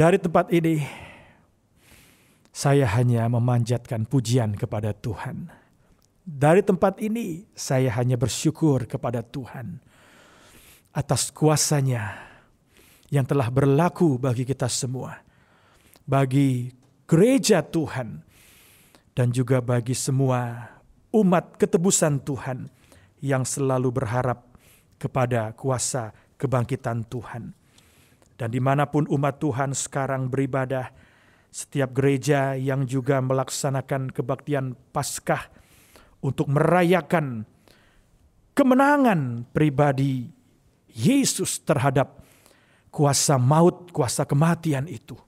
Dari tempat ini, saya hanya memanjatkan pujian kepada Tuhan. Dari tempat ini, saya hanya bersyukur kepada Tuhan atas kuasanya yang telah berlaku bagi kita semua, bagi gereja Tuhan, dan juga bagi semua umat ketebusan Tuhan yang selalu berharap kepada kuasa kebangkitan Tuhan. Dan di mana pun umat Tuhan sekarang beribadah, setiap gereja yang juga melaksanakan kebaktian Paskah untuk merayakan kemenangan pribadi Yesus terhadap kuasa maut, kuasa kematian itu.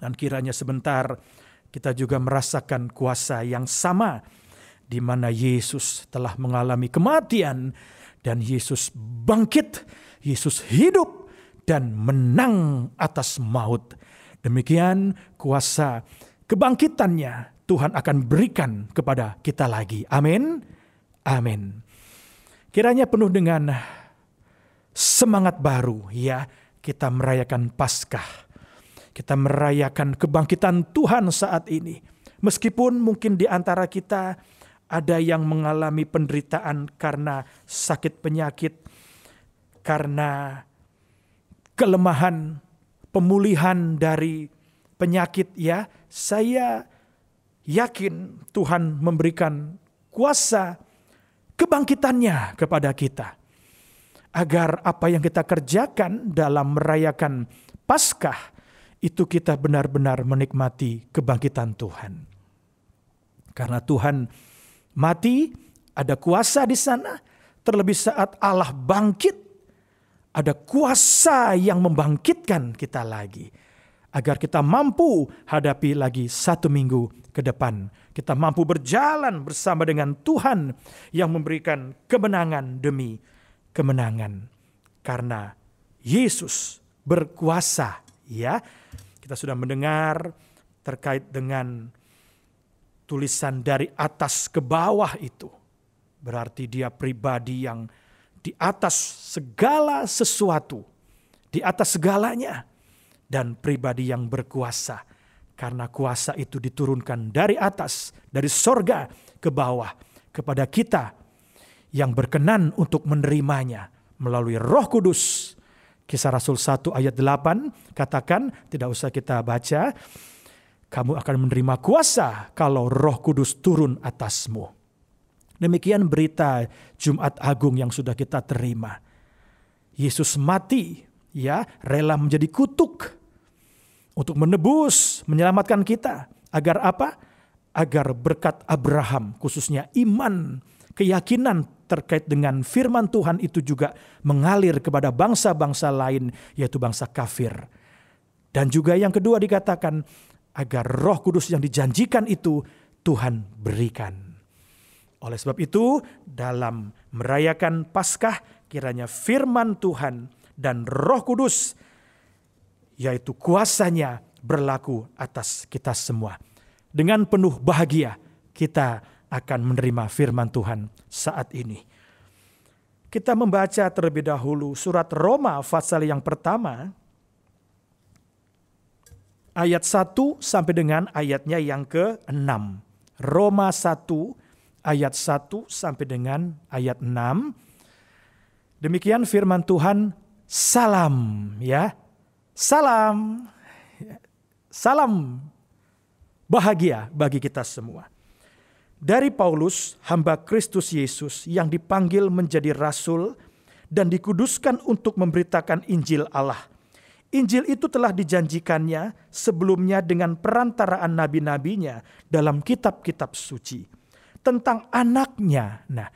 Dan kiranya sebentar kita juga merasakan kuasa yang sama di mana Yesus telah mengalami kematian dan Yesus bangkit, Yesus hidup dan menang atas maut. Demikian kuasa kebangkitannya Tuhan akan berikan kepada kita lagi. Amin. Amin. Kiranya penuh dengan semangat baru ya kita merayakan Paskah. Kita merayakan kebangkitan Tuhan saat ini. Meskipun mungkin di antara kita ada yang mengalami penderitaan karena sakit penyakit, karena kelemahan, pemulihan dari penyakit ya, saya yakin Tuhan memberikan kuasa kebangkitannya kepada kita. Agar apa yang kita kerjakan dalam merayakan Paskah itu kita benar-benar menikmati kebangkitan Tuhan. Karena Tuhan mati, ada kuasa di sana, terlebih saat Allah bangkit, ada kuasa yang membangkitkan kita lagi. Agar kita mampu hadapi lagi satu minggu ke depan. Kita mampu berjalan bersama dengan Tuhan yang memberikan kemenangan demi kemenangan. Karena Yesus berkuasa ya. Kita sudah mendengar terkait dengan tulisan dari atas ke bawah itu. Berarti dia pribadi yang di atas segala sesuatu, di atas segalanya, dan pribadi yang berkuasa. Karena kuasa itu diturunkan dari atas, dari sorga ke bawah, kepada kita yang berkenan untuk menerimanya melalui roh kudus. Kisah Rasul 1 ayat 8 katakan, tidak usah kita baca, kamu akan menerima kuasa kalau roh kudus turun atasmu. Demikian berita Jumat Agung yang sudah kita terima. Yesus mati, ya, rela menjadi kutuk untuk menebus, menyelamatkan kita. Agar apa? Agar berkat Abraham, khususnya iman, keyakinan terkait dengan firman Tuhan itu juga mengalir kepada bangsa-bangsa lain, yaitu bangsa kafir. Dan juga yang kedua dikatakan, agar roh kudus yang dijanjikan itu Tuhan berikan. Oleh sebab itu, dalam merayakan Paskah, kiranya firman Tuhan dan Roh Kudus, yaitu kuasanya, berlaku atas kita semua. Dengan penuh bahagia, kita akan menerima firman Tuhan saat ini. Kita membaca terlebih dahulu surat Roma pasal yang pertama, ayat 1 sampai dengan ayatnya yang ke-6. Roma 1 ayat 1 sampai dengan ayat 6. Demikian firman Tuhan, salam ya. Salam. Salam bahagia bagi kita semua. Dari Paulus, hamba Kristus Yesus yang dipanggil menjadi rasul dan dikuduskan untuk memberitakan Injil Allah. Injil itu telah dijanjikannya sebelumnya dengan perantaraan nabi-nabinya dalam kitab-kitab suci tentang anaknya. Nah,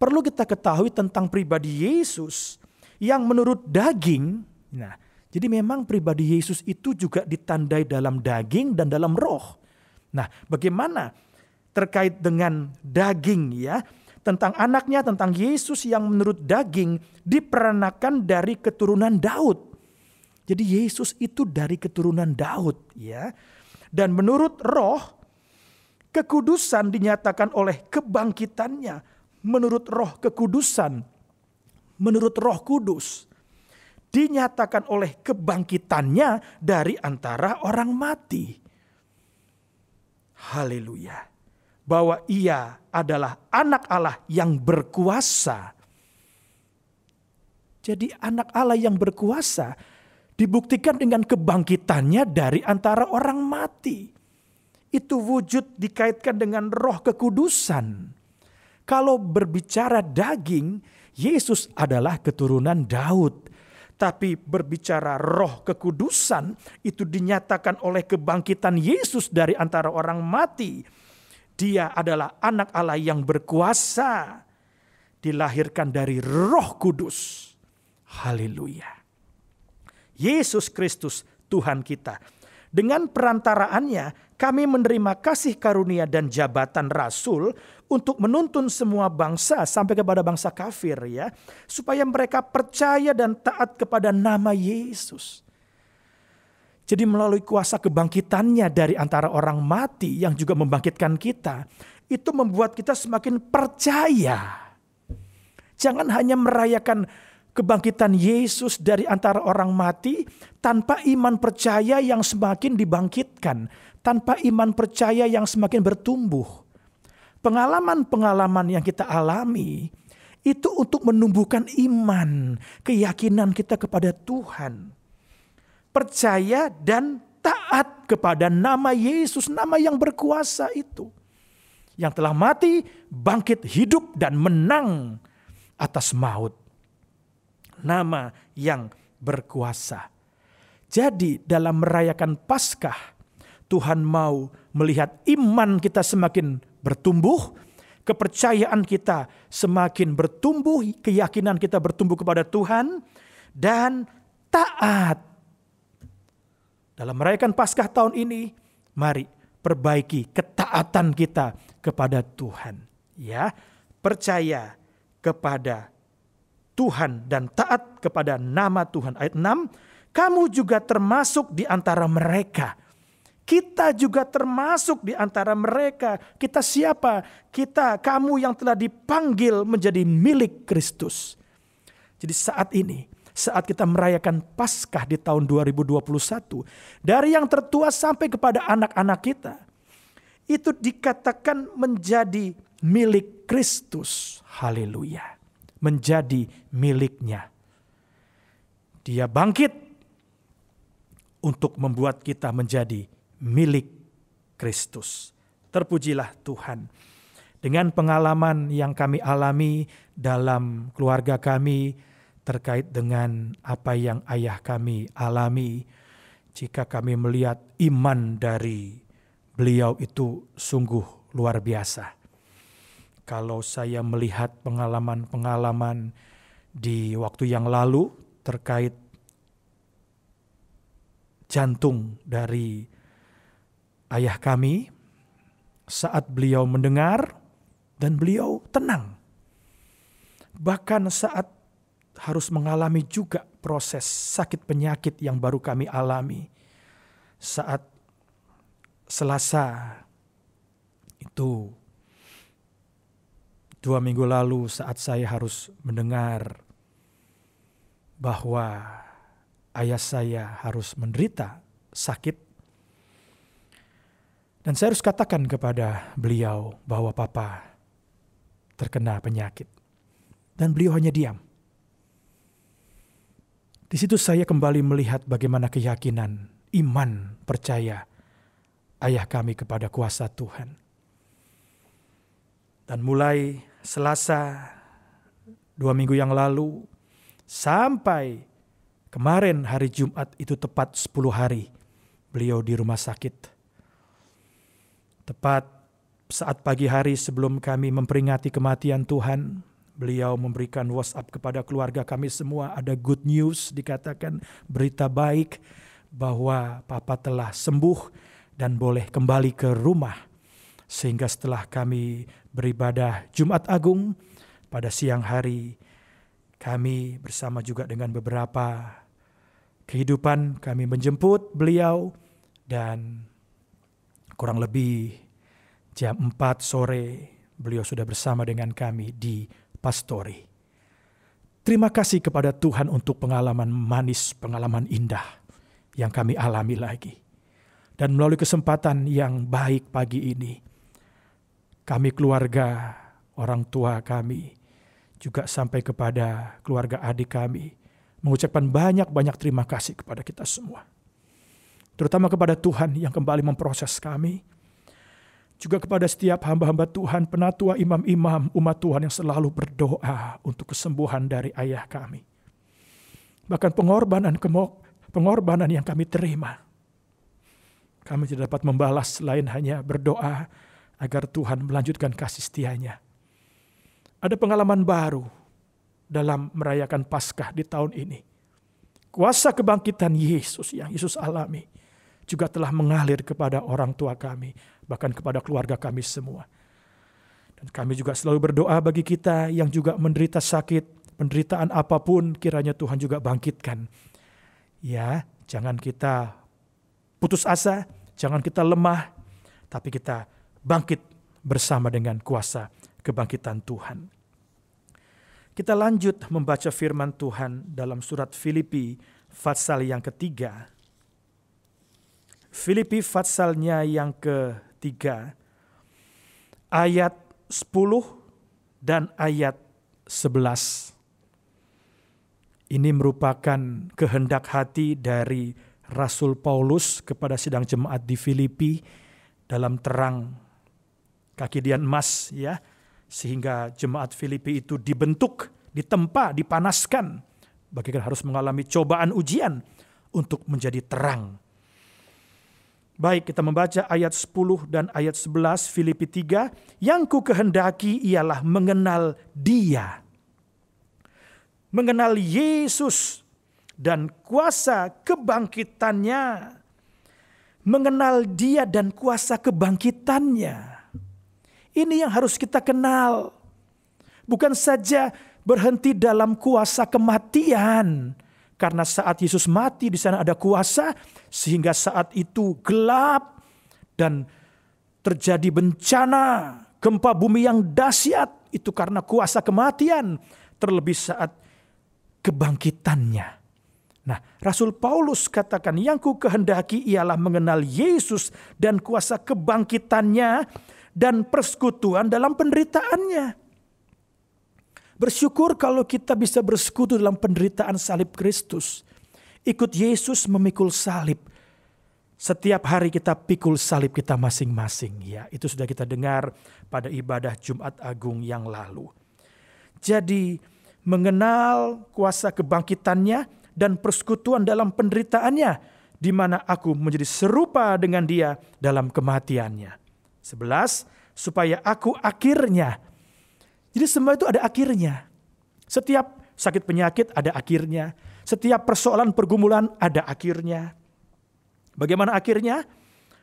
perlu kita ketahui tentang pribadi Yesus yang menurut daging. Nah, jadi memang pribadi Yesus itu juga ditandai dalam daging dan dalam roh. Nah, bagaimana terkait dengan daging ya? Tentang anaknya, tentang Yesus yang menurut daging diperanakan dari keturunan Daud. Jadi Yesus itu dari keturunan Daud ya. Dan menurut roh Kekudusan dinyatakan oleh kebangkitannya menurut roh kekudusan, menurut roh kudus. dinyatakan oleh kebangkitannya dari antara orang mati. Haleluya. Bahwa ia adalah anak Allah yang berkuasa. Jadi anak Allah yang berkuasa dibuktikan dengan kebangkitannya dari antara orang mati. Itu wujud dikaitkan dengan roh kekudusan. Kalau berbicara daging, Yesus adalah keturunan Daud. Tapi berbicara roh kekudusan itu dinyatakan oleh kebangkitan Yesus dari antara orang mati. Dia adalah anak Allah yang berkuasa. Dilahirkan dari roh kudus. Haleluya. Yesus Kristus Tuhan kita. Dengan perantaraannya kami menerima kasih karunia dan jabatan rasul untuk menuntun semua bangsa sampai kepada bangsa kafir ya. Supaya mereka percaya dan taat kepada nama Yesus. Jadi melalui kuasa kebangkitannya dari antara orang mati yang juga membangkitkan kita. Itu membuat kita semakin percaya. Jangan hanya merayakan kebangkitan Yesus dari antara orang mati tanpa iman percaya yang semakin dibangkitkan, tanpa iman percaya yang semakin bertumbuh. Pengalaman-pengalaman yang kita alami itu untuk menumbuhkan iman, keyakinan kita kepada Tuhan. Percaya dan taat kepada nama Yesus, nama yang berkuasa itu. Yang telah mati, bangkit hidup dan menang atas maut nama yang berkuasa. Jadi dalam merayakan Paskah, Tuhan mau melihat iman kita semakin bertumbuh, kepercayaan kita semakin bertumbuh, keyakinan kita bertumbuh kepada Tuhan, dan taat. Dalam merayakan Paskah tahun ini, mari perbaiki ketaatan kita kepada Tuhan. Ya, percaya kepada Tuhan dan taat kepada nama Tuhan. Ayat 6, kamu juga termasuk di antara mereka. Kita juga termasuk di antara mereka. Kita siapa? Kita, kamu yang telah dipanggil menjadi milik Kristus. Jadi saat ini, saat kita merayakan Paskah di tahun 2021, dari yang tertua sampai kepada anak-anak kita, itu dikatakan menjadi milik Kristus. Haleluya menjadi miliknya. Dia bangkit untuk membuat kita menjadi milik Kristus. Terpujilah Tuhan. Dengan pengalaman yang kami alami dalam keluarga kami terkait dengan apa yang ayah kami alami, jika kami melihat iman dari beliau itu sungguh luar biasa kalau saya melihat pengalaman-pengalaman di waktu yang lalu terkait jantung dari ayah kami saat beliau mendengar dan beliau tenang. Bahkan saat harus mengalami juga proses sakit penyakit yang baru kami alami. Saat Selasa itu Dua minggu lalu saat saya harus mendengar bahwa ayah saya harus menderita sakit. Dan saya harus katakan kepada beliau bahwa papa terkena penyakit. Dan beliau hanya diam. Di situ saya kembali melihat bagaimana keyakinan, iman, percaya ayah kami kepada kuasa Tuhan. Dan mulai Selasa dua minggu yang lalu sampai kemarin hari Jumat itu tepat 10 hari beliau di rumah sakit. Tepat saat pagi hari sebelum kami memperingati kematian Tuhan, beliau memberikan WhatsApp kepada keluarga kami semua ada good news dikatakan berita baik bahwa papa telah sembuh dan boleh kembali ke rumah. Sehingga setelah kami beribadah Jumat Agung pada siang hari, kami bersama juga dengan beberapa kehidupan kami menjemput beliau dan kurang lebih jam 4 sore beliau sudah bersama dengan kami di Pastori. Terima kasih kepada Tuhan untuk pengalaman manis, pengalaman indah yang kami alami lagi. Dan melalui kesempatan yang baik pagi ini, kami keluarga, orang tua kami, juga sampai kepada keluarga adik kami, mengucapkan banyak-banyak terima kasih kepada kita semua. Terutama kepada Tuhan yang kembali memproses kami, juga kepada setiap hamba-hamba Tuhan, penatua imam-imam umat Tuhan yang selalu berdoa untuk kesembuhan dari ayah kami. Bahkan pengorbanan pengorbanan yang kami terima. Kami tidak dapat membalas selain hanya berdoa agar Tuhan melanjutkan kasih setianya. Ada pengalaman baru dalam merayakan Paskah di tahun ini. Kuasa kebangkitan Yesus yang Yesus alami juga telah mengalir kepada orang tua kami, bahkan kepada keluarga kami semua. Dan kami juga selalu berdoa bagi kita yang juga menderita sakit, penderitaan apa pun kiranya Tuhan juga bangkitkan. Ya, jangan kita putus asa, jangan kita lemah, tapi kita bangkit bersama dengan kuasa kebangkitan Tuhan. Kita lanjut membaca firman Tuhan dalam surat Filipi pasal yang ketiga Filipi fatsalnya yang ketiga, ayat 10 dan ayat 11. Ini merupakan kehendak hati dari Rasul Paulus kepada sidang jemaat di Filipi dalam terang kaki dian emas ya sehingga jemaat Filipi itu dibentuk, ditempa, dipanaskan bagaikan harus mengalami cobaan ujian untuk menjadi terang Baik, kita membaca ayat 10 dan ayat 11 Filipi 3. Yang ku kehendaki ialah mengenal dia. Mengenal Yesus dan kuasa kebangkitannya. Mengenal dia dan kuasa kebangkitannya. Ini yang harus kita kenal. Bukan saja berhenti dalam kuasa kematian, karena saat Yesus mati di sana ada kuasa sehingga saat itu gelap dan terjadi bencana, gempa bumi yang dahsyat itu karena kuasa kematian terlebih saat kebangkitannya. Nah, Rasul Paulus katakan yang ku kehendaki ialah mengenal Yesus dan kuasa kebangkitannya dan persekutuan dalam penderitaannya Bersyukur kalau kita bisa bersekutu dalam penderitaan salib Kristus. Ikut Yesus memikul salib. Setiap hari kita pikul salib kita masing-masing. Ya, itu sudah kita dengar pada ibadah Jumat Agung yang lalu. Jadi mengenal kuasa kebangkitannya dan persekutuan dalam penderitaannya di mana aku menjadi serupa dengan dia dalam kematiannya. Sebelas, supaya aku akhirnya jadi semua itu ada akhirnya. Setiap sakit penyakit ada akhirnya. Setiap persoalan pergumulan ada akhirnya. Bagaimana akhirnya?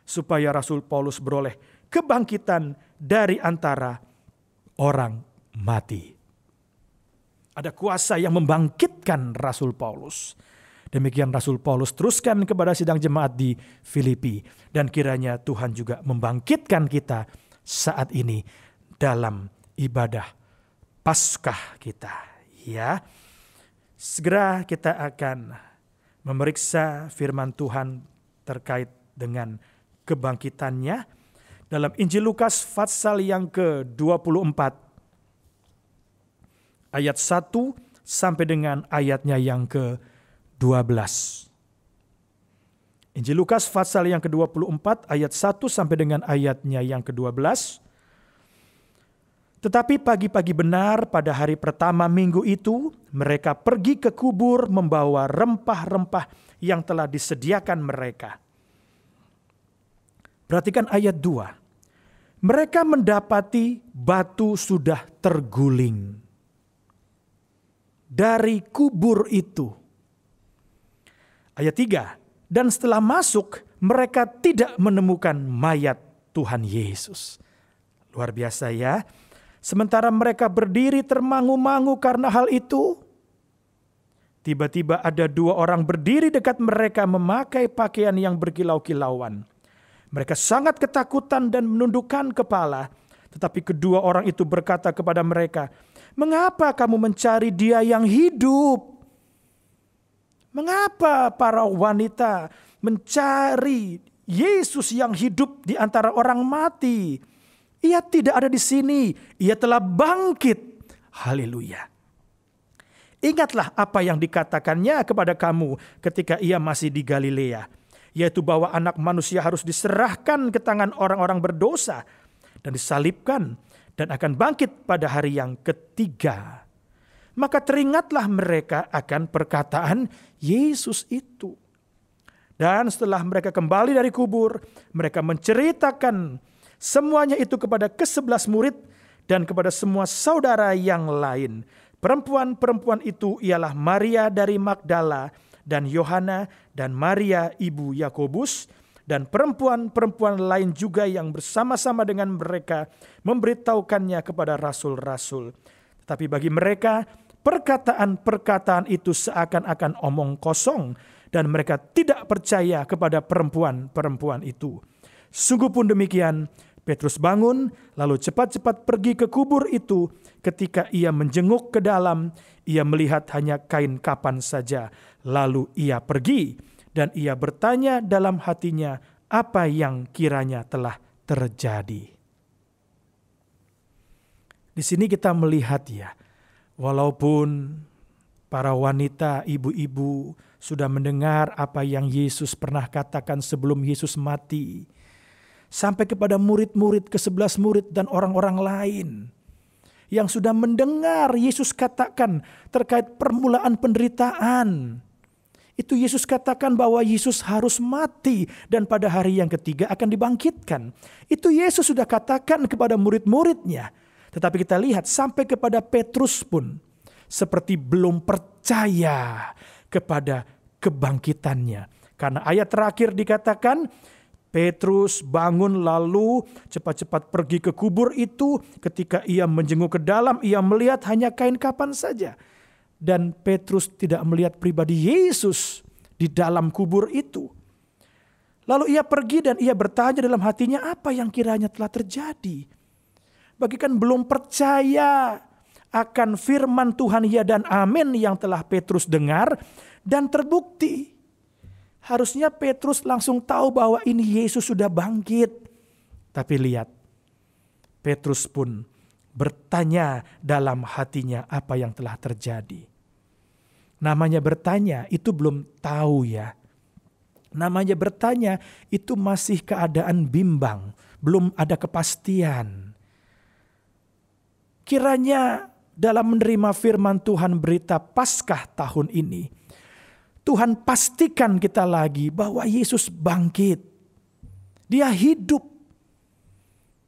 Supaya Rasul Paulus beroleh kebangkitan dari antara orang mati. Ada kuasa yang membangkitkan Rasul Paulus. Demikian Rasul Paulus teruskan kepada sidang jemaat di Filipi. Dan kiranya Tuhan juga membangkitkan kita saat ini dalam ibadah Paskah kita, ya. Segera kita akan memeriksa firman Tuhan terkait dengan kebangkitannya dalam Injil Lukas pasal yang ke-24 ayat 1 sampai dengan ayatnya yang ke-12. Injil Lukas pasal yang ke-24 ayat 1 sampai dengan ayatnya yang ke-12. Tetapi pagi-pagi benar pada hari pertama minggu itu, mereka pergi ke kubur membawa rempah-rempah yang telah disediakan mereka. Perhatikan ayat 2. Mereka mendapati batu sudah terguling dari kubur itu. Ayat 3. Dan setelah masuk, mereka tidak menemukan mayat Tuhan Yesus. Luar biasa ya Sementara mereka berdiri termangu-mangu karena hal itu, tiba-tiba ada dua orang berdiri dekat mereka memakai pakaian yang berkilau-kilauan. Mereka sangat ketakutan dan menundukkan kepala, tetapi kedua orang itu berkata kepada mereka, Mengapa kamu mencari dia yang hidup? Mengapa para wanita mencari Yesus yang hidup di antara orang mati? Ia tidak ada di sini, ia telah bangkit. Haleluya. Ingatlah apa yang dikatakannya kepada kamu ketika ia masih di Galilea, yaitu bahwa anak manusia harus diserahkan ke tangan orang-orang berdosa dan disalibkan dan akan bangkit pada hari yang ketiga. Maka teringatlah mereka akan perkataan Yesus itu. Dan setelah mereka kembali dari kubur, mereka menceritakan semuanya itu kepada kesebelas murid dan kepada semua saudara yang lain. Perempuan-perempuan itu ialah Maria dari Magdala dan Yohana dan Maria ibu Yakobus dan perempuan-perempuan lain juga yang bersama-sama dengan mereka memberitahukannya kepada rasul-rasul. Tapi bagi mereka, perkataan-perkataan itu seakan-akan omong kosong dan mereka tidak percaya kepada perempuan-perempuan itu. Sungguh pun demikian, Petrus bangun, lalu cepat-cepat pergi ke kubur itu. Ketika ia menjenguk ke dalam, ia melihat hanya kain kapan saja. Lalu ia pergi dan ia bertanya dalam hatinya apa yang kiranya telah terjadi. Di sini kita melihat ya, walaupun para wanita, ibu-ibu sudah mendengar apa yang Yesus pernah katakan sebelum Yesus mati, sampai kepada murid-murid ke sebelas murid dan orang-orang lain yang sudah mendengar Yesus katakan terkait permulaan penderitaan, itu Yesus katakan bahwa Yesus harus mati dan pada hari yang ketiga akan dibangkitkan. Itu Yesus sudah katakan kepada murid-muridnya. Tetapi kita lihat sampai kepada Petrus pun seperti belum percaya kepada kebangkitannya. Karena ayat terakhir dikatakan Petrus bangun lalu cepat-cepat pergi ke kubur itu. Ketika ia menjenguk ke dalam, ia melihat hanya kain kapan saja dan Petrus tidak melihat pribadi Yesus di dalam kubur itu. Lalu ia pergi dan ia bertanya dalam hatinya apa yang kiranya telah terjadi. Bagikan belum percaya akan firman Tuhan ya dan amin yang telah Petrus dengar dan terbukti. Harusnya Petrus langsung tahu bahwa ini Yesus sudah bangkit. Tapi lihat, Petrus pun bertanya dalam hatinya apa yang telah terjadi. Namanya bertanya itu belum tahu ya. Namanya bertanya itu masih keadaan bimbang, belum ada kepastian. Kiranya dalam menerima firman Tuhan berita Paskah tahun ini, Tuhan pastikan kita lagi bahwa Yesus bangkit. Dia hidup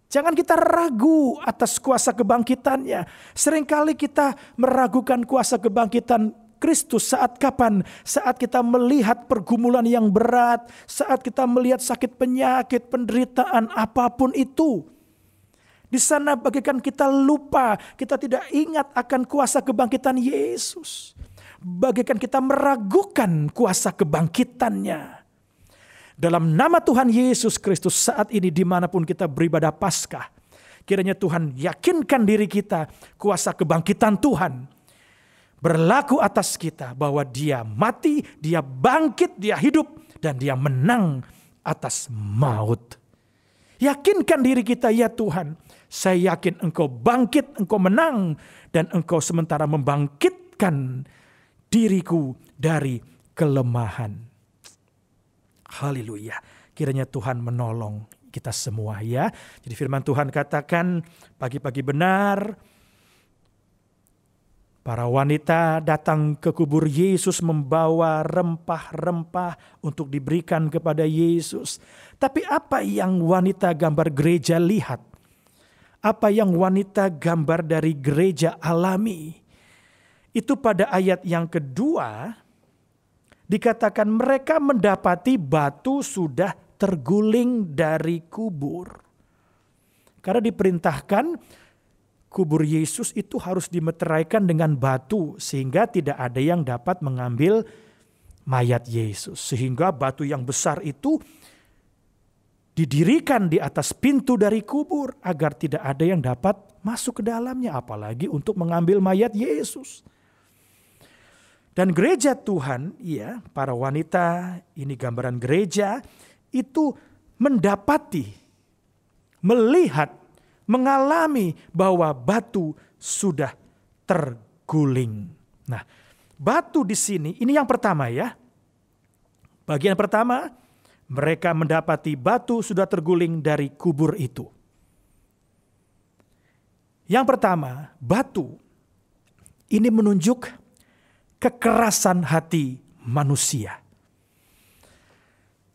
Jangan kita ragu atas kuasa kebangkitannya. Seringkali kita meragukan kuasa kebangkitan Kristus saat kapan? Saat kita melihat pergumulan yang berat, saat kita melihat sakit penyakit, penderitaan apa pun itu. Di sana bagikan kita lupa, kita tidak ingat akan kuasa kebangkitan Yesus. Bagikan kita meragukan kuasa kebangkitannya. Dalam nama Tuhan Yesus Kristus saat ini di mana pun kita beribadah Paskah. Kiranya Tuhan yakinkan diri kita kuasa kebangkitan Tuhan. Berlaku atas kita bahwa dia mati, dia bangkit, dia hidup. Dan dia menang atas maut. Yakinkan diri kita ya Tuhan. Saya yakin engkau bangkit, engkau menang. Dan engkau sementara membangkitkan diriku dari kelemahan. Haleluya. Kiranya Tuhan menolong kita semua ya. Jadi firman Tuhan katakan pagi-pagi benar para wanita datang ke kubur Yesus membawa rempah-rempah untuk diberikan kepada Yesus. Tapi apa yang wanita gambar gereja lihat? Apa yang wanita gambar dari gereja alami? Itu pada ayat yang kedua dikatakan mereka mendapati batu sudah terguling dari kubur. Karena diperintahkan kubur Yesus itu harus dimeteraikan dengan batu sehingga tidak ada yang dapat mengambil mayat Yesus. Sehingga batu yang besar itu didirikan di atas pintu dari kubur agar tidak ada yang dapat masuk ke dalamnya, apalagi untuk mengambil mayat Yesus. Dan gereja Tuhan, ya, para wanita, ini gambaran gereja, itu mendapati, melihat, mengalami bahwa batu sudah terguling. Nah, batu di sini, ini yang pertama ya. Bagian pertama, mereka mendapati batu sudah terguling dari kubur itu. Yang pertama, batu ini menunjuk kekerasan hati manusia.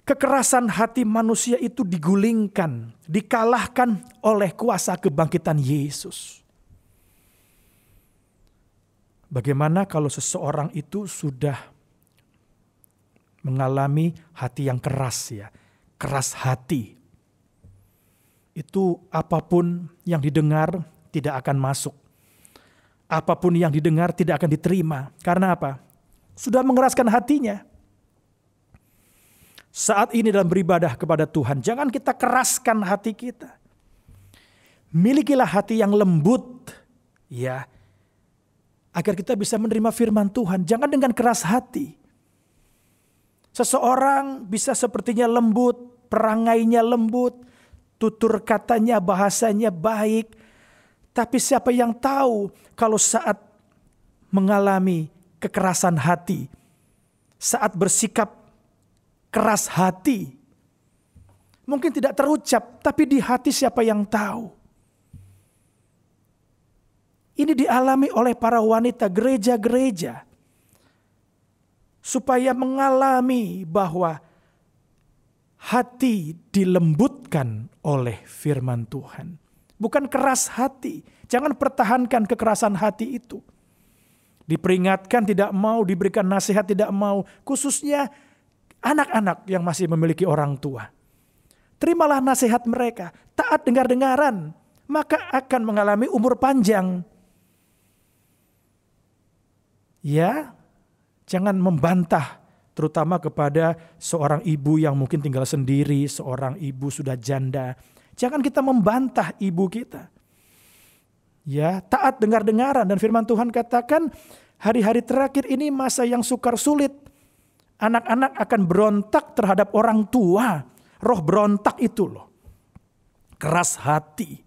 Kekerasan hati manusia itu digulingkan, dikalahkan oleh kuasa kebangkitan Yesus. Bagaimana kalau seseorang itu sudah mengalami hati yang keras ya, keras hati. Itu apa pun yang didengar tidak akan masuk. Apa pun yang didengar tidak akan diterima. Karena apa? Sudah mengeraskan hatinya. Saat ini dalam beribadah kepada Tuhan, jangan kita keraskan hati kita. Milikilah hati yang lembut, ya, agar kita bisa menerima firman Tuhan. Jangan dengan keras hati. Seseorang bisa sepertinya lembut, perangainya lembut, tutur katanya, bahasanya baik. Tapi siapa yang tahu kalau saat mengalami kekerasan hati, saat bersikap keras hati, mungkin tidak terucap, tapi di hati siapa yang tahu. Ini dialami oleh para wanita gereja-gereja supaya mengalami bahwa hati dilembutkan oleh firman Tuhan. Bukan keras hati. Jangan pertahankan kekerasan hati itu. Diperingatkan tidak mau, diberikan nasihat tidak mau. Khususnya anak-anak yang masih memiliki orang tua. Terimalah nasihat mereka. Taat dengar-dengaran. Maka akan mengalami umur panjang. Ya, Jangan membantah terutama kepada seorang ibu yang mungkin tinggal sendiri, seorang ibu sudah janda. Jangan kita membantah ibu kita. Ya, taat dengar-dengaran dan firman Tuhan katakan hari-hari terakhir ini masa yang sukar sulit. Anak-anak akan berontak terhadap orang tua. Roh berontak itu loh. Keras hati.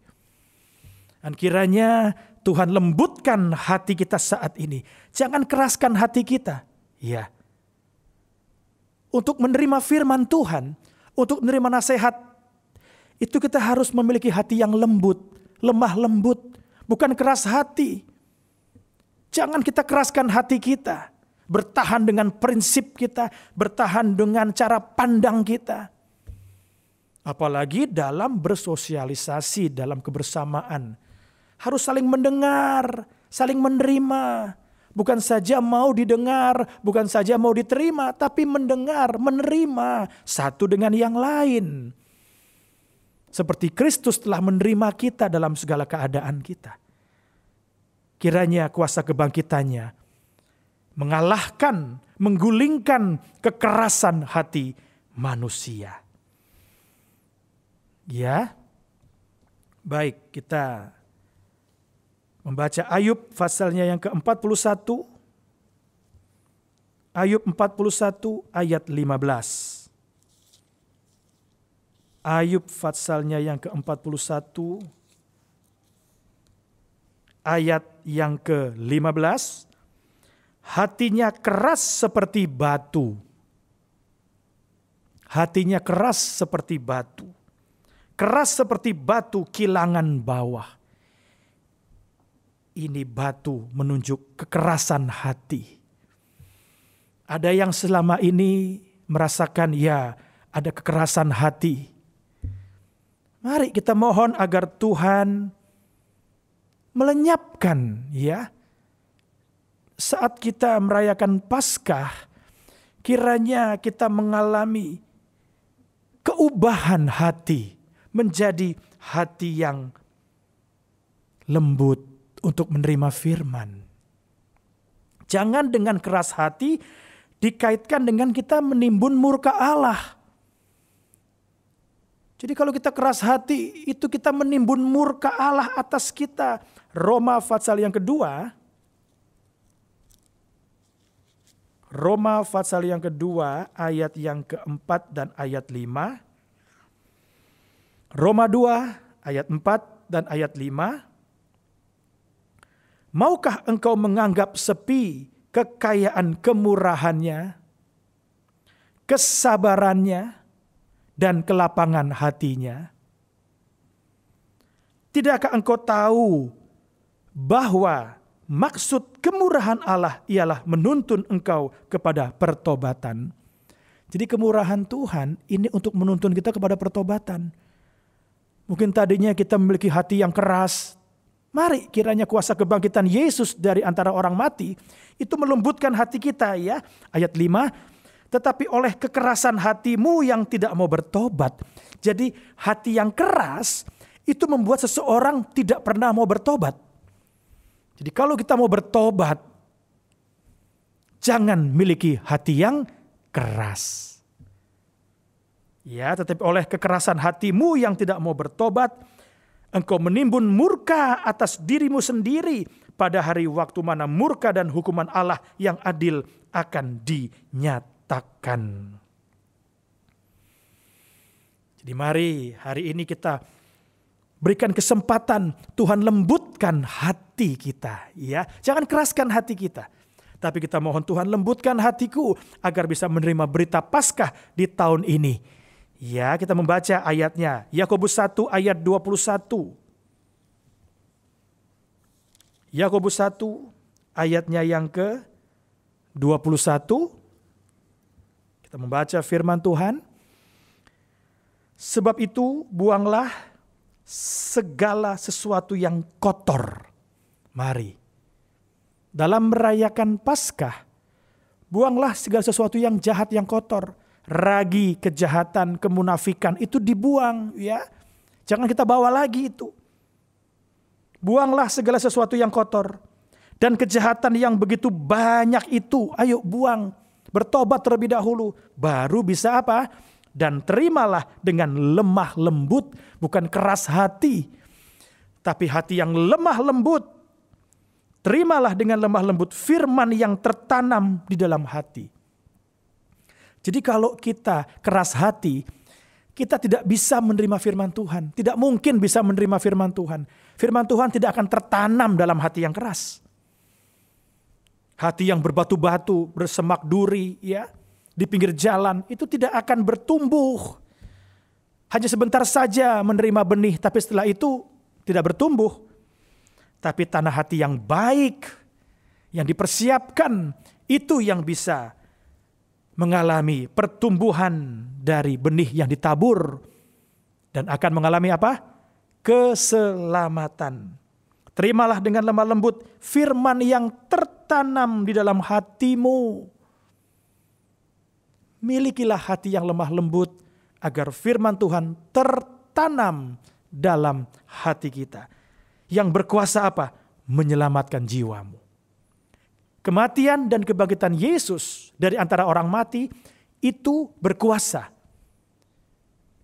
Dan kiranya Tuhan lembutkan hati kita saat ini. Jangan keraskan hati kita. Ya. Untuk menerima firman Tuhan, untuk menerima nasihat, itu kita harus memiliki hati yang lembut, lemah lembut, bukan keras hati. Jangan kita keraskan hati kita, bertahan dengan prinsip kita, bertahan dengan cara pandang kita. Apalagi dalam bersosialisasi, dalam kebersamaan. Harus saling mendengar, saling menerima, bukan saja mau didengar, bukan saja mau diterima, tapi mendengar, menerima satu dengan yang lain. Seperti Kristus telah menerima kita dalam segala keadaan kita. Kiranya kuasa kebangkitannya mengalahkan, menggulingkan kekerasan hati manusia. Ya, baik kita membaca Ayub pasalnya yang ke-41 Ayub 41 ayat 15 Ayub pasalnya yang ke-41. Ayat yang ke-15 hatinya keras seperti batu. Hatinya keras seperti batu. Keras seperti batu kilangan bawah. Ini batu menunjuk kekerasan hati. Ada yang selama ini merasakan ya ada kekerasan hati. Mari kita mohon agar Tuhan melenyapkan ya saat kita merayakan Paskah kiranya kita mengalami keubahan hati menjadi hati yang lembut untuk menerima firman. Jangan dengan keras hati dikaitkan dengan kita menimbun murka Allah. Jadi kalau kita keras hati, itu kita menimbun murka Allah atas kita. Roma pasal yang kedua, Roma pasal yang kedua ayat yang keempat dan ayat lima. Roma 2 ayat 4 dan ayat 5. Maukah engkau menganggap sepi kekayaan kemurahannya, kesabarannya, dan kelapangan hatinya? Tidakkah engkau tahu bahwa maksud kemurahan Allah ialah menuntun engkau kepada pertobatan? Jadi kemurahan Tuhan ini untuk menuntun kita kepada pertobatan. Mungkin tadinya kita memiliki hati yang keras. Mari kiranya kuasa kebangkitan Yesus dari antara orang mati itu melembutkan hati kita ya. Ayat 5, tetapi oleh kekerasan hatimu yang tidak mau bertobat. Jadi hati yang keras itu membuat seseorang tidak pernah mau bertobat. Jadi kalau kita mau bertobat, jangan miliki hati yang keras. Ya, tetapi oleh kekerasan hatimu yang tidak mau bertobat, engkau menimbun murka atas dirimu sendiri pada hari waktu mana murka dan hukuman Allah yang adil akan dinyatakan katakan. Jadi mari hari ini kita berikan kesempatan Tuhan lembutkan hati kita ya. Jangan keraskan hati kita. Tapi kita mohon Tuhan lembutkan hatiku agar bisa menerima berita Paskah di tahun ini. Ya, kita membaca ayatnya. Yakobus 1 ayat 21. Yakobus 1 ayatnya yang ke 21 kita membaca firman Tuhan. Sebab itu buanglah segala sesuatu yang kotor. Mari. Dalam merayakan Paskah, buanglah segala sesuatu yang jahat yang kotor. Ragi, kejahatan, kemunafikan itu dibuang ya. Jangan kita bawa lagi itu. Buanglah segala sesuatu yang kotor. Dan kejahatan yang begitu banyak itu, ayo buang Bertobat terlebih dahulu, baru bisa apa? Dan terimalah dengan lemah lembut, bukan keras hati, tapi hati yang lemah lembut. Terimalah dengan lemah lembut firman yang tertanam di dalam hati. Jadi kalau kita keras hati, kita tidak bisa menerima firman Tuhan. Tidak mungkin bisa menerima firman Tuhan. Firman Tuhan tidak akan tertanam dalam hati yang keras. Hati yang berbatu-batu, bersemak duri, ya, di pinggir jalan itu tidak akan bertumbuh. Hanya sebentar saja menerima benih, tapi setelah itu tidak bertumbuh. Tapi tanah hati yang baik, yang dipersiapkan, itu yang bisa mengalami pertumbuhan dari benih yang ditabur dan akan mengalami apa? Keselamatan. Terimalah dengan lemah lembut firman yang tertanam di dalam hatimu. Milikilah hati yang lemah lembut agar firman Tuhan tertanam dalam hati kita. Yang berkuasa apa? Menyelamatkan jiwamu. Kematian dan kebangkitan Yesus dari antara orang mati itu berkuasa.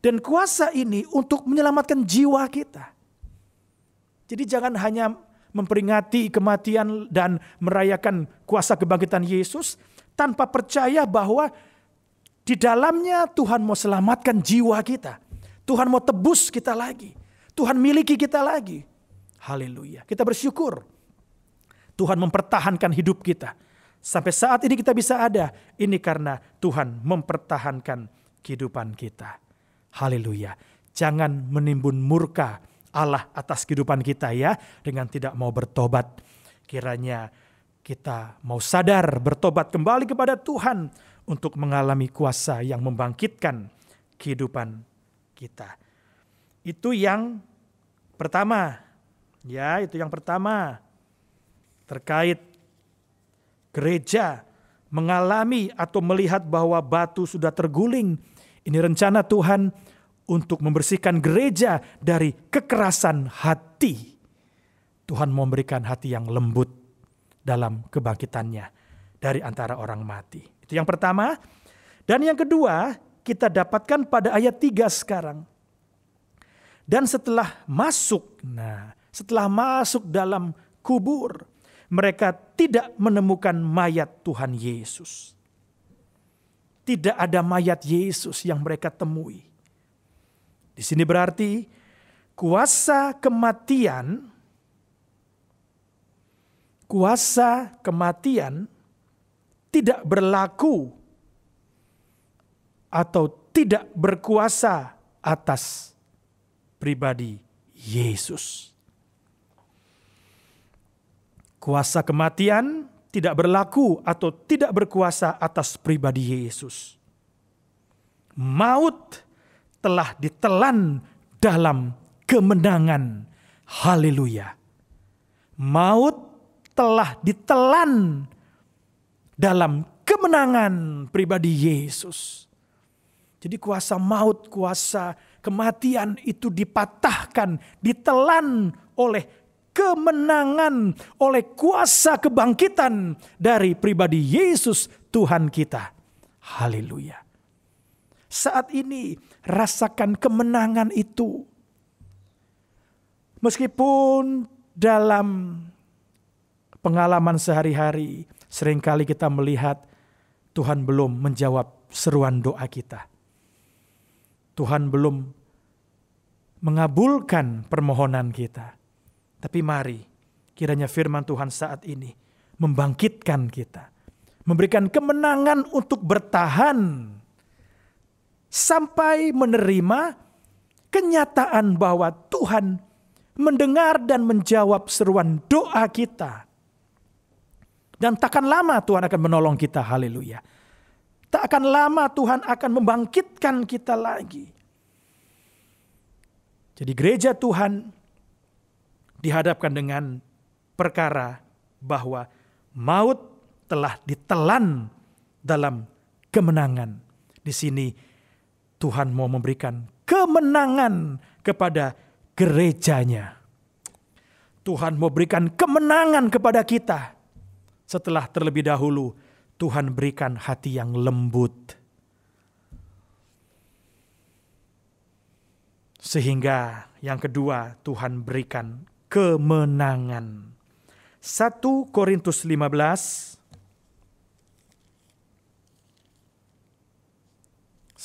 Dan kuasa ini untuk menyelamatkan jiwa kita. Jadi jangan hanya memperingati kematian dan merayakan kuasa kebangkitan Yesus tanpa percaya bahwa di dalamnya Tuhan mau selamatkan jiwa kita. Tuhan mau tebus kita lagi. Tuhan miliki kita lagi. Haleluya. Kita bersyukur. Tuhan mempertahankan hidup kita. Sampai saat ini kita bisa ada. Ini karena Tuhan mempertahankan kehidupan kita. Haleluya. Jangan menimbun murka Allah atas kehidupan kita ya dengan tidak mau bertobat. Kiranya kita mau sadar bertobat kembali kepada Tuhan untuk mengalami kuasa yang membangkitkan kehidupan kita. Itu yang pertama. Ya, itu yang pertama. Terkait gereja mengalami atau melihat bahwa batu sudah terguling. Ini rencana Tuhan untuk membersihkan gereja dari kekerasan hati. Tuhan memberikan hati yang lembut dalam kebangkitannya dari antara orang mati. Itu yang pertama. Dan yang kedua, kita dapatkan pada ayat 3 sekarang. Dan setelah masuk, nah, setelah masuk dalam kubur, mereka tidak menemukan mayat Tuhan Yesus. Tidak ada mayat Yesus yang mereka temui. Di sini berarti kuasa kematian kuasa kematian tidak berlaku atau tidak berkuasa atas pribadi Yesus. Kuasa kematian tidak berlaku atau tidak berkuasa atas pribadi Yesus. Maut telah ditelan dalam kemenangan. Haleluya. Maut telah ditelan dalam kemenangan pribadi Yesus. Jadi kuasa maut, kuasa kematian itu dipatahkan, ditelan oleh kemenangan, oleh kuasa kebangkitan dari pribadi Yesus Tuhan kita. Haleluya. Saat ini rasakan kemenangan itu. Meskipun dalam pengalaman sehari-hari, sering kali kita melihat Tuhan belum menjawab seruan doa kita. Tuhan belum mengabulkan permohonan kita. Tapi mari kiranya firman Tuhan saat ini membangkitkan kita. Memberikan kemenangan untuk bertahan sampai menerima kenyataan bahwa Tuhan mendengar dan menjawab seruan doa kita dan takkan lama Tuhan akan menolong kita. Haleluya. Tak akan lama Tuhan akan membangkitkan kita lagi. Jadi gereja Tuhan dihadapkan dengan perkara bahwa maut telah ditelan dalam kemenangan. Di sini Tuhan mau memberikan kemenangan kepada gerejanya. Tuhan mau berikan kemenangan kepada kita setelah terlebih dahulu Tuhan berikan hati yang lembut. Sehingga yang kedua Tuhan berikan kemenangan. 1 Korintus 15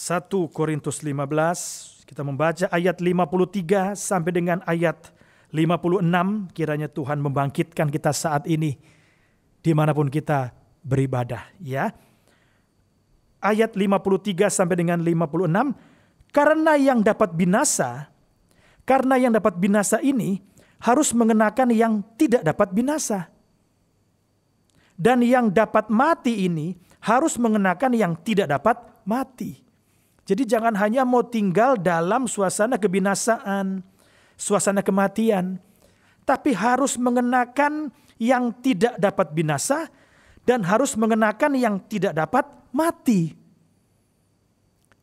1 Korintus 15 kita membaca ayat 53 sampai dengan ayat 56 kiranya Tuhan membangkitkan kita saat ini di mana pun kita beribadah ya. Ayat 53 sampai dengan 56, karena yang dapat binasa, karena yang dapat binasa ini harus mengenakan yang tidak dapat binasa. Dan yang dapat mati ini harus mengenakan yang tidak dapat mati. Jadi jangan hanya mau tinggal dalam suasana kebinasaan, suasana kematian, tapi harus mengenakan yang tidak dapat binasa dan harus mengenakan yang tidak dapat mati.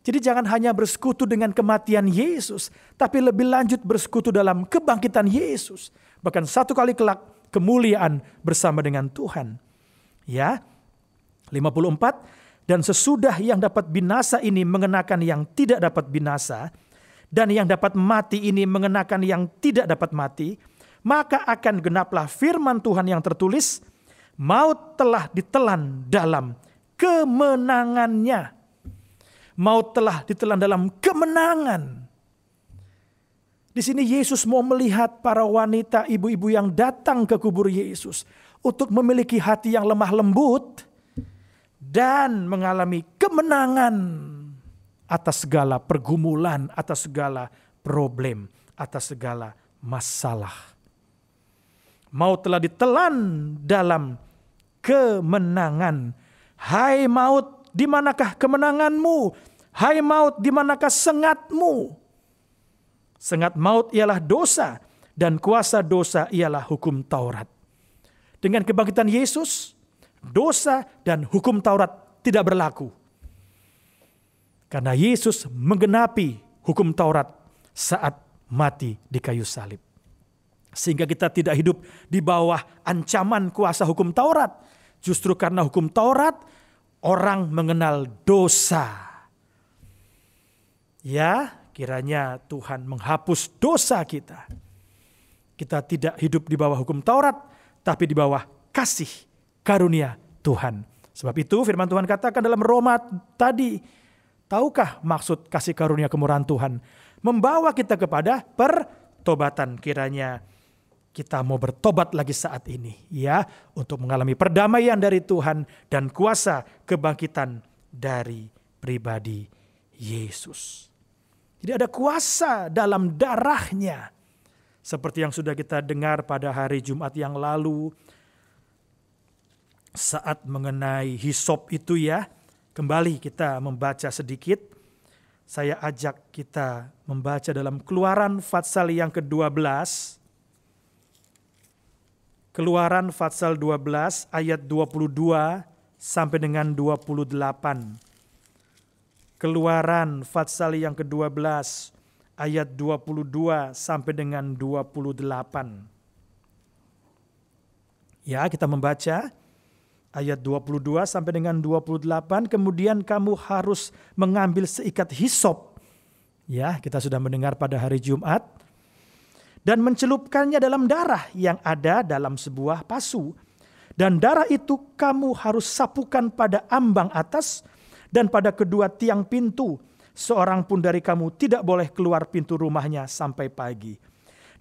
Jadi jangan hanya bersekutu dengan kematian Yesus, tapi lebih lanjut bersekutu dalam kebangkitan Yesus. Bahkan satu kali kelak kemuliaan bersama dengan Tuhan. Ya. 54 dan sesudah yang dapat binasa ini mengenakan yang tidak dapat binasa dan yang dapat mati ini mengenakan yang tidak dapat mati, maka akan genaplah firman Tuhan yang tertulis, maut telah ditelan dalam kemenangannya. Maut telah ditelan dalam kemenangan. Di sini Yesus mau melihat para wanita ibu-ibu yang datang ke kubur Yesus untuk memiliki hati yang lemah lembut dan mengalami kemenangan atas segala pergumulan, atas segala problem, atas segala masalah maut telah ditelan dalam kemenangan. Hai maut, di manakah kemenanganmu? Hai maut, di manakah sengatmu? Sengat maut ialah dosa dan kuasa dosa ialah hukum Taurat. Dengan kebangkitan Yesus, dosa dan hukum Taurat tidak berlaku. Karena Yesus menggenapi hukum Taurat saat mati di kayu salib. Sehingga kita tidak hidup di bawah ancaman kuasa hukum Taurat. Justru karena hukum Taurat, orang mengenal dosa. Ya, kiranya Tuhan menghapus dosa kita. Kita tidak hidup di bawah hukum Taurat, tapi di bawah kasih karunia Tuhan. Sebab itu firman Tuhan katakan dalam Roma tadi, tahukah maksud kasih karunia kemurahan Tuhan? Membawa kita kepada pertobatan kiranya kita mau bertobat lagi saat ini ya untuk mengalami perdamaian dari Tuhan dan kuasa kebangkitan dari pribadi Yesus. Jadi ada kuasa dalam darahnya. Seperti yang sudah kita dengar pada hari Jumat yang lalu saat mengenai hisop itu ya. Kembali kita membaca sedikit. Saya ajak kita membaca dalam keluaran Fatsal yang ke-12 Keluaran Fatsal 12 ayat 22 sampai dengan 28. Keluaran Fatsal yang ke-12 ayat 22 sampai dengan 28. Ya, kita membaca ayat 22 sampai dengan 28, kemudian kamu harus mengambil seikat hisop. Ya, kita sudah mendengar pada hari Jumat dan mencelupkannya dalam darah yang ada dalam sebuah pasu. Dan darah itu kamu harus sapukan pada ambang atas dan pada kedua tiang pintu. Seorang pun dari kamu tidak boleh keluar pintu rumahnya sampai pagi.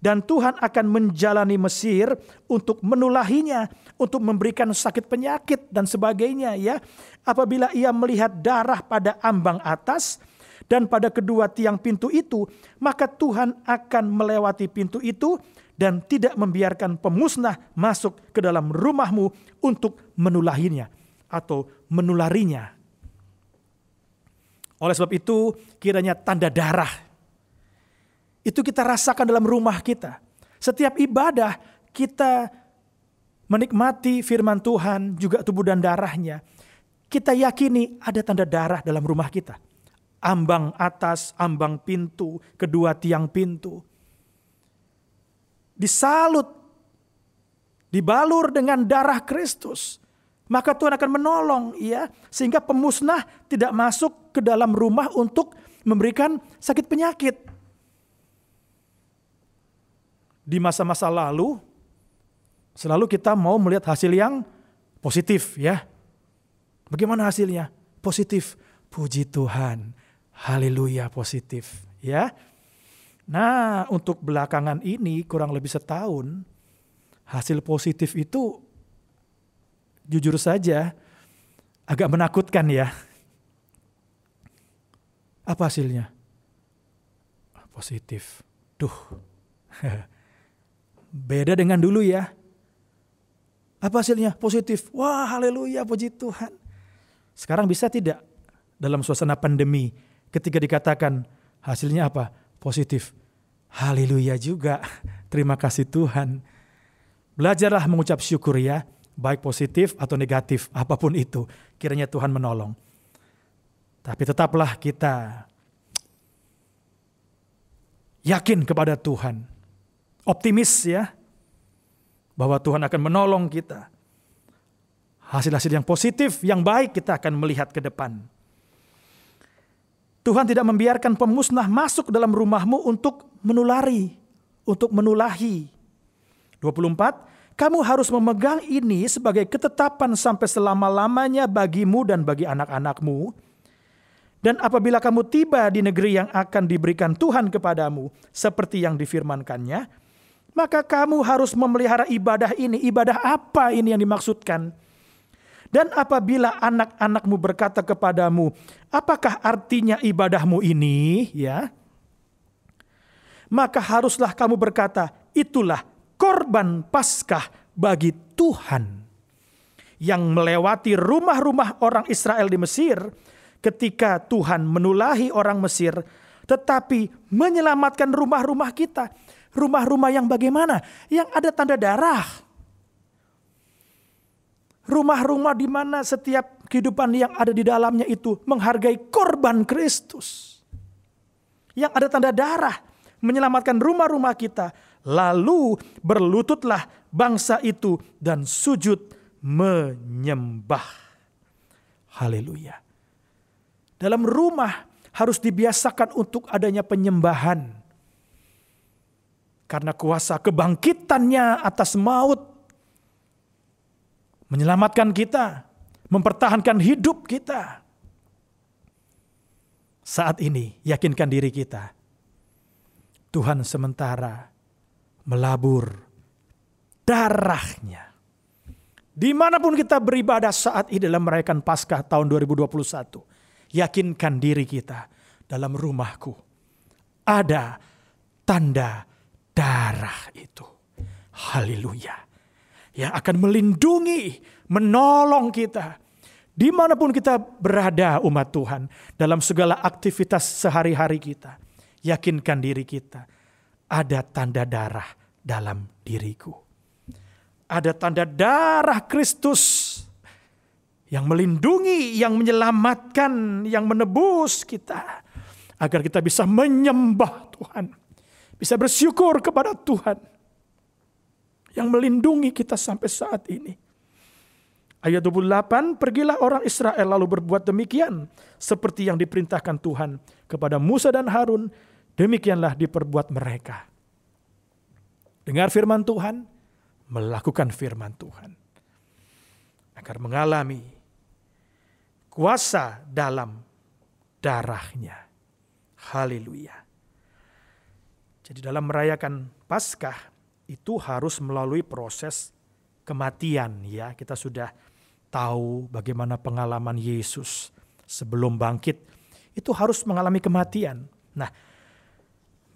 Dan Tuhan akan menjalani Mesir untuk menulahinya, untuk memberikan sakit penyakit dan sebagainya ya. Apabila ia melihat darah pada ambang atas, dan pada kedua tiang pintu itu, maka Tuhan akan melewati pintu itu dan tidak membiarkan pemusnah masuk ke dalam rumahmu untuk menulahinya atau menularinya. Oleh sebab itu, kiranya tanda darah itu kita rasakan dalam rumah kita. Setiap ibadah kita menikmati firman Tuhan juga tubuh dan darahnya. Kita yakini ada tanda darah dalam rumah kita ambang atas, ambang pintu, kedua tiang pintu. Disalut, dibalur dengan darah Kristus. Maka Tuhan akan menolong ya sehingga pemusnah tidak masuk ke dalam rumah untuk memberikan sakit penyakit. Di masa-masa lalu selalu kita mau melihat hasil yang positif ya. Bagaimana hasilnya? Positif. Puji Tuhan Haleluya positif ya. Nah untuk belakangan ini kurang lebih setahun hasil positif itu jujur saja agak menakutkan ya. Apa hasilnya? Positif. Duh. Beda dengan dulu ya. Apa hasilnya? Positif. Wah, haleluya, puji Tuhan. Sekarang bisa tidak dalam suasana pandemi ketika dikatakan hasilnya apa? Positif. Haleluya juga. Terima kasih Tuhan. Belajarlah mengucap syukur ya, baik positif atau negatif, apa pun itu. Kiranya Tuhan menolong. Tapi tetaplah kita yakin kepada Tuhan. Optimis ya, bahwa Tuhan akan menolong kita. Hasil-hasil yang positif, yang baik kita akan melihat ke depan. Tuhan tidak membiarkan pemusnah masuk dalam rumahmu untuk menulari, untuk menulahi. 24, kamu harus memegang ini sebagai ketetapan sampai selama-lamanya bagimu dan bagi anak-anakmu. Dan apabila kamu tiba di negeri yang akan diberikan Tuhan kepadamu, seperti yang difirmankannya, maka kamu harus memelihara ibadah ini. Ibadah apa ini yang dimaksudkan? Dan apabila anak-anakmu berkata kepadamu, apakah artinya ibadahmu ini? Ya, maka haruslah kamu berkata, itulah korban paskah bagi Tuhan yang melewati rumah-rumah orang Israel di Mesir ketika Tuhan menulahi orang Mesir, tetapi menyelamatkan rumah-rumah kita. Rumah-rumah yang bagaimana? Yang ada tanda darah Rumah-rumah di mana setiap kehidupan yang ada di dalamnya itu menghargai korban Kristus. Yang ada tanda darah menyelamatkan rumah-rumah kita. Lalu berlututlah bangsa itu dan sujud menyembah. Haleluya. Dalam rumah harus dibiasakan untuk adanya penyembahan. Karena kuasa kebangkitannya atas maut menyelamatkan kita, mempertahankan hidup kita. Saat ini yakinkan diri kita. Tuhan sementara melabur darahnya. Di mana pun kita beribadah saat ini dalam merayakan Paskah tahun 2021. Yakinkan diri kita dalam rumahku. Ada tanda darah itu. Haleluya. Yang akan melindungi, menolong kita Di mana pun kita berada umat Tuhan, dalam segala aktivitas sehari-hari kita, yakinkan diri kita, ada tanda darah dalam diriku. Ada tanda darah Kristus yang melindungi, yang menyelamatkan, yang menebus kita. Agar kita bisa menyembah Tuhan. Bisa bersyukur kepada Tuhan. Yang melindungi kita sampai saat ini. Ayat 28, pergilah orang Israel lalu berbuat demikian seperti yang diperintahkan Tuhan kepada Musa dan Harun, demikianlah diperbuat mereka. Dengar firman Tuhan, melakukan firman Tuhan. Agar mengalami kuasa dalam darahnya. Haleluya. Jadi dalam merayakan Paskah itu harus melalui proses kematian ya. Kita sudah tahu bagaimana pengalaman Yesus sebelum bangkit itu harus mengalami kematian. Nah,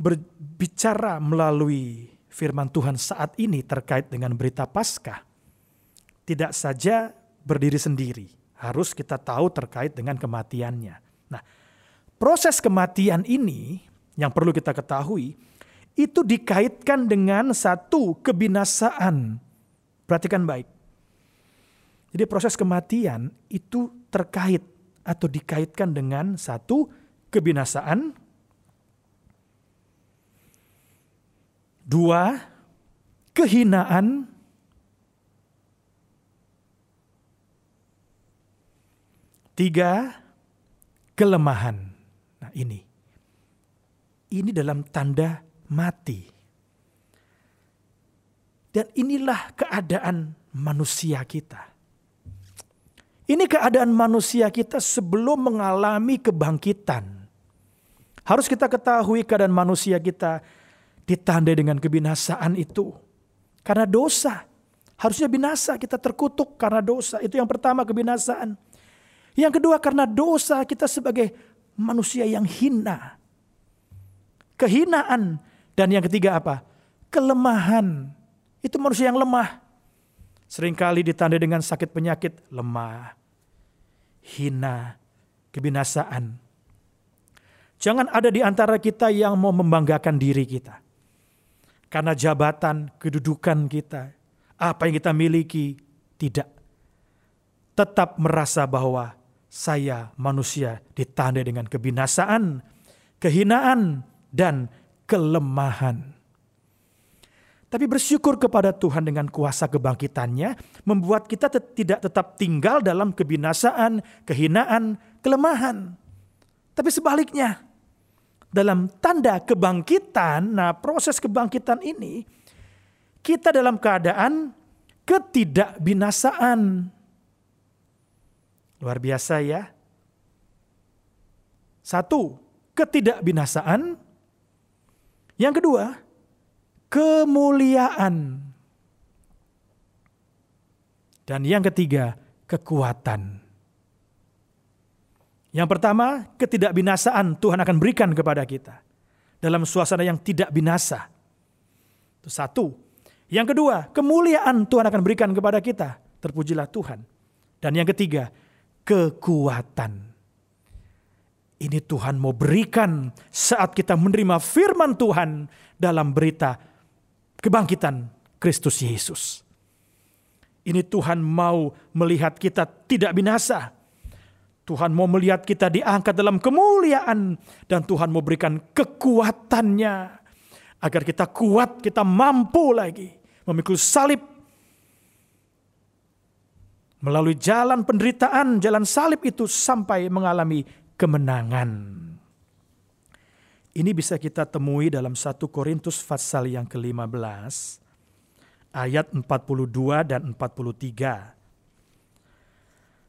berbicara melalui firman Tuhan saat ini terkait dengan berita Paskah tidak saja berdiri sendiri, harus kita tahu terkait dengan kematiannya. Nah, proses kematian ini yang perlu kita ketahui itu dikaitkan dengan satu kebinasaan. Perhatikan baik jadi proses kematian itu terkait atau dikaitkan dengan satu kebinasaan, dua kehinaan, tiga kelemahan. Nah ini, ini dalam tanda mati. Dan inilah keadaan manusia kita. Ini keadaan manusia kita sebelum mengalami kebangkitan. Harus kita ketahui keadaan manusia kita ditandai dengan kebinasaan itu. Karena dosa. Harusnya binasa, kita terkutuk karena dosa. Itu yang pertama kebinasaan. Yang kedua karena dosa kita sebagai manusia yang hina. Kehinaan. Dan yang ketiga apa? Kelemahan. Itu manusia yang lemah. Seringkali ditandai dengan sakit penyakit, lemah, hina, kebinasaan. Jangan ada di antara kita yang mau membanggakan diri kita. Karena jabatan, kedudukan kita, apa yang kita miliki, tidak. Tetap merasa bahwa saya manusia ditandai dengan kebinasaan, kehinaan, dan kelemahan. Tapi bersyukur kepada Tuhan dengan kuasa kebangkitannya, membuat kita tidak tetap tinggal dalam kebinasaan, kehinaan, kelemahan. Tapi sebaliknya, dalam tanda kebangkitan, nah proses kebangkitan ini, kita dalam keadaan ketidakbinasaan. Luar biasa ya. Satu, ketidakbinasaan. Yang kedua, kemuliaan. Dan yang ketiga, kekuatan. Yang pertama, ketidakbinasaan Tuhan akan berikan kepada kita. Dalam suasana yang tidak binasa. Itu satu. Yang kedua, kemuliaan Tuhan akan berikan kepada kita. Terpujilah Tuhan. Dan yang ketiga, kekuatan. Ini Tuhan mau berikan saat kita menerima firman Tuhan dalam berita kebangkitan Kristus Yesus. Ini Tuhan mau melihat kita tidak binasa. Tuhan mau melihat kita diangkat dalam kemuliaan. Dan Tuhan mau berikan kekuatannya. Agar kita kuat, kita mampu lagi. Memikul salib. Melalui jalan penderitaan, jalan salib itu sampai mengalami kemenangan. Ini bisa kita temui dalam 1 Korintus pasal yang ke-15 ayat 42 dan 43.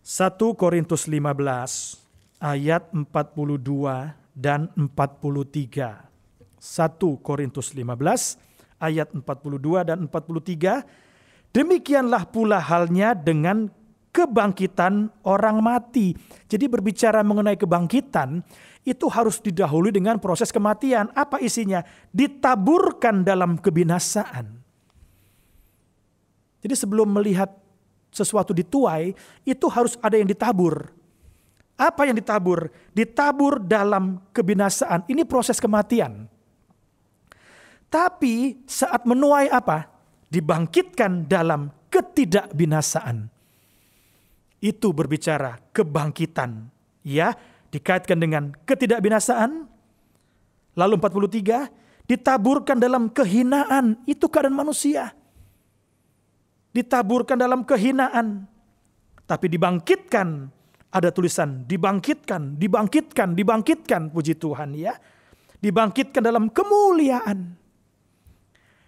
1 Korintus 15 ayat 42 dan 43. 1 Korintus 15 ayat 42 dan 43. Demikianlah pula halnya dengan kebangkitan orang mati. Jadi berbicara mengenai kebangkitan itu harus didahului dengan proses kematian. Apa isinya? Ditaburkan dalam kebinasaan. Jadi sebelum melihat sesuatu dituai, itu harus ada yang ditabur. Apa yang ditabur? Ditabur dalam kebinasaan. Ini proses kematian. Tapi saat menuai apa? Dibangkitkan dalam ketidakbinasaan. Itu berbicara kebangkitan. Ya, dikaitkan dengan ketidakbinasaan. Lalu 43, ditaburkan dalam kehinaan. Itu keadaan manusia. Ditaburkan dalam kehinaan. Tapi dibangkitkan ada tulisan dibangkitkan, dibangkitkan, dibangkitkan puji Tuhan ya. Dibangkitkan dalam kemuliaan.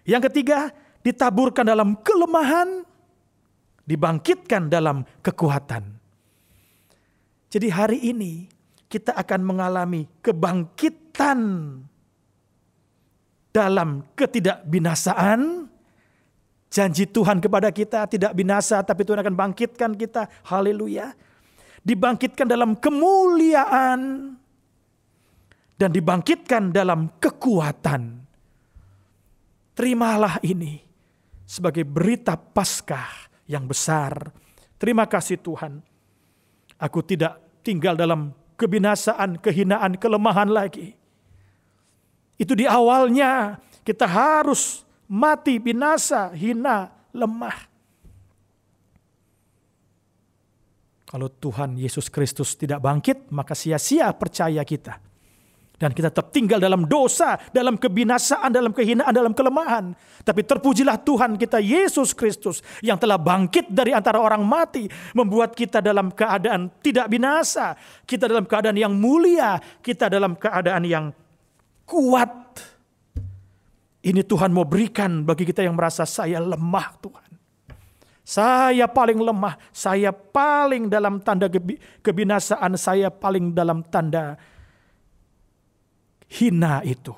Yang ketiga, ditaburkan dalam kelemahan, dibangkitkan dalam kekuatan. Jadi hari ini kita akan mengalami kebangkitan dalam ketidakbinasaan. Janji Tuhan kepada kita tidak binasa tapi Tuhan akan bangkitkan kita. Haleluya dibangkitkan dalam kemuliaan, dan dibangkitkan dalam kekuatan. Terimalah ini sebagai berita Paskah yang besar. Terima kasih Tuhan. Aku tidak tinggal dalam kebinasaan, kehinaan, kelemahan lagi. Itu di awalnya kita harus mati, binasa, hina, lemah. Kalau Tuhan Yesus Kristus tidak bangkit, maka sia-sia percaya kita. Dan kita tetap tinggal dalam dosa, dalam kebinasaan, dalam kehinaan, dalam kelemahan. Tapi terpujilah Tuhan kita Yesus Kristus yang telah bangkit dari antara orang mati. Membuat kita dalam keadaan tidak binasa. Kita dalam keadaan yang mulia. Kita dalam keadaan yang kuat. Ini Tuhan mau berikan bagi kita yang merasa saya lemah Tuhan. Saya paling lemah, saya paling dalam tanda kebinasaan, saya paling dalam tanda hina itu.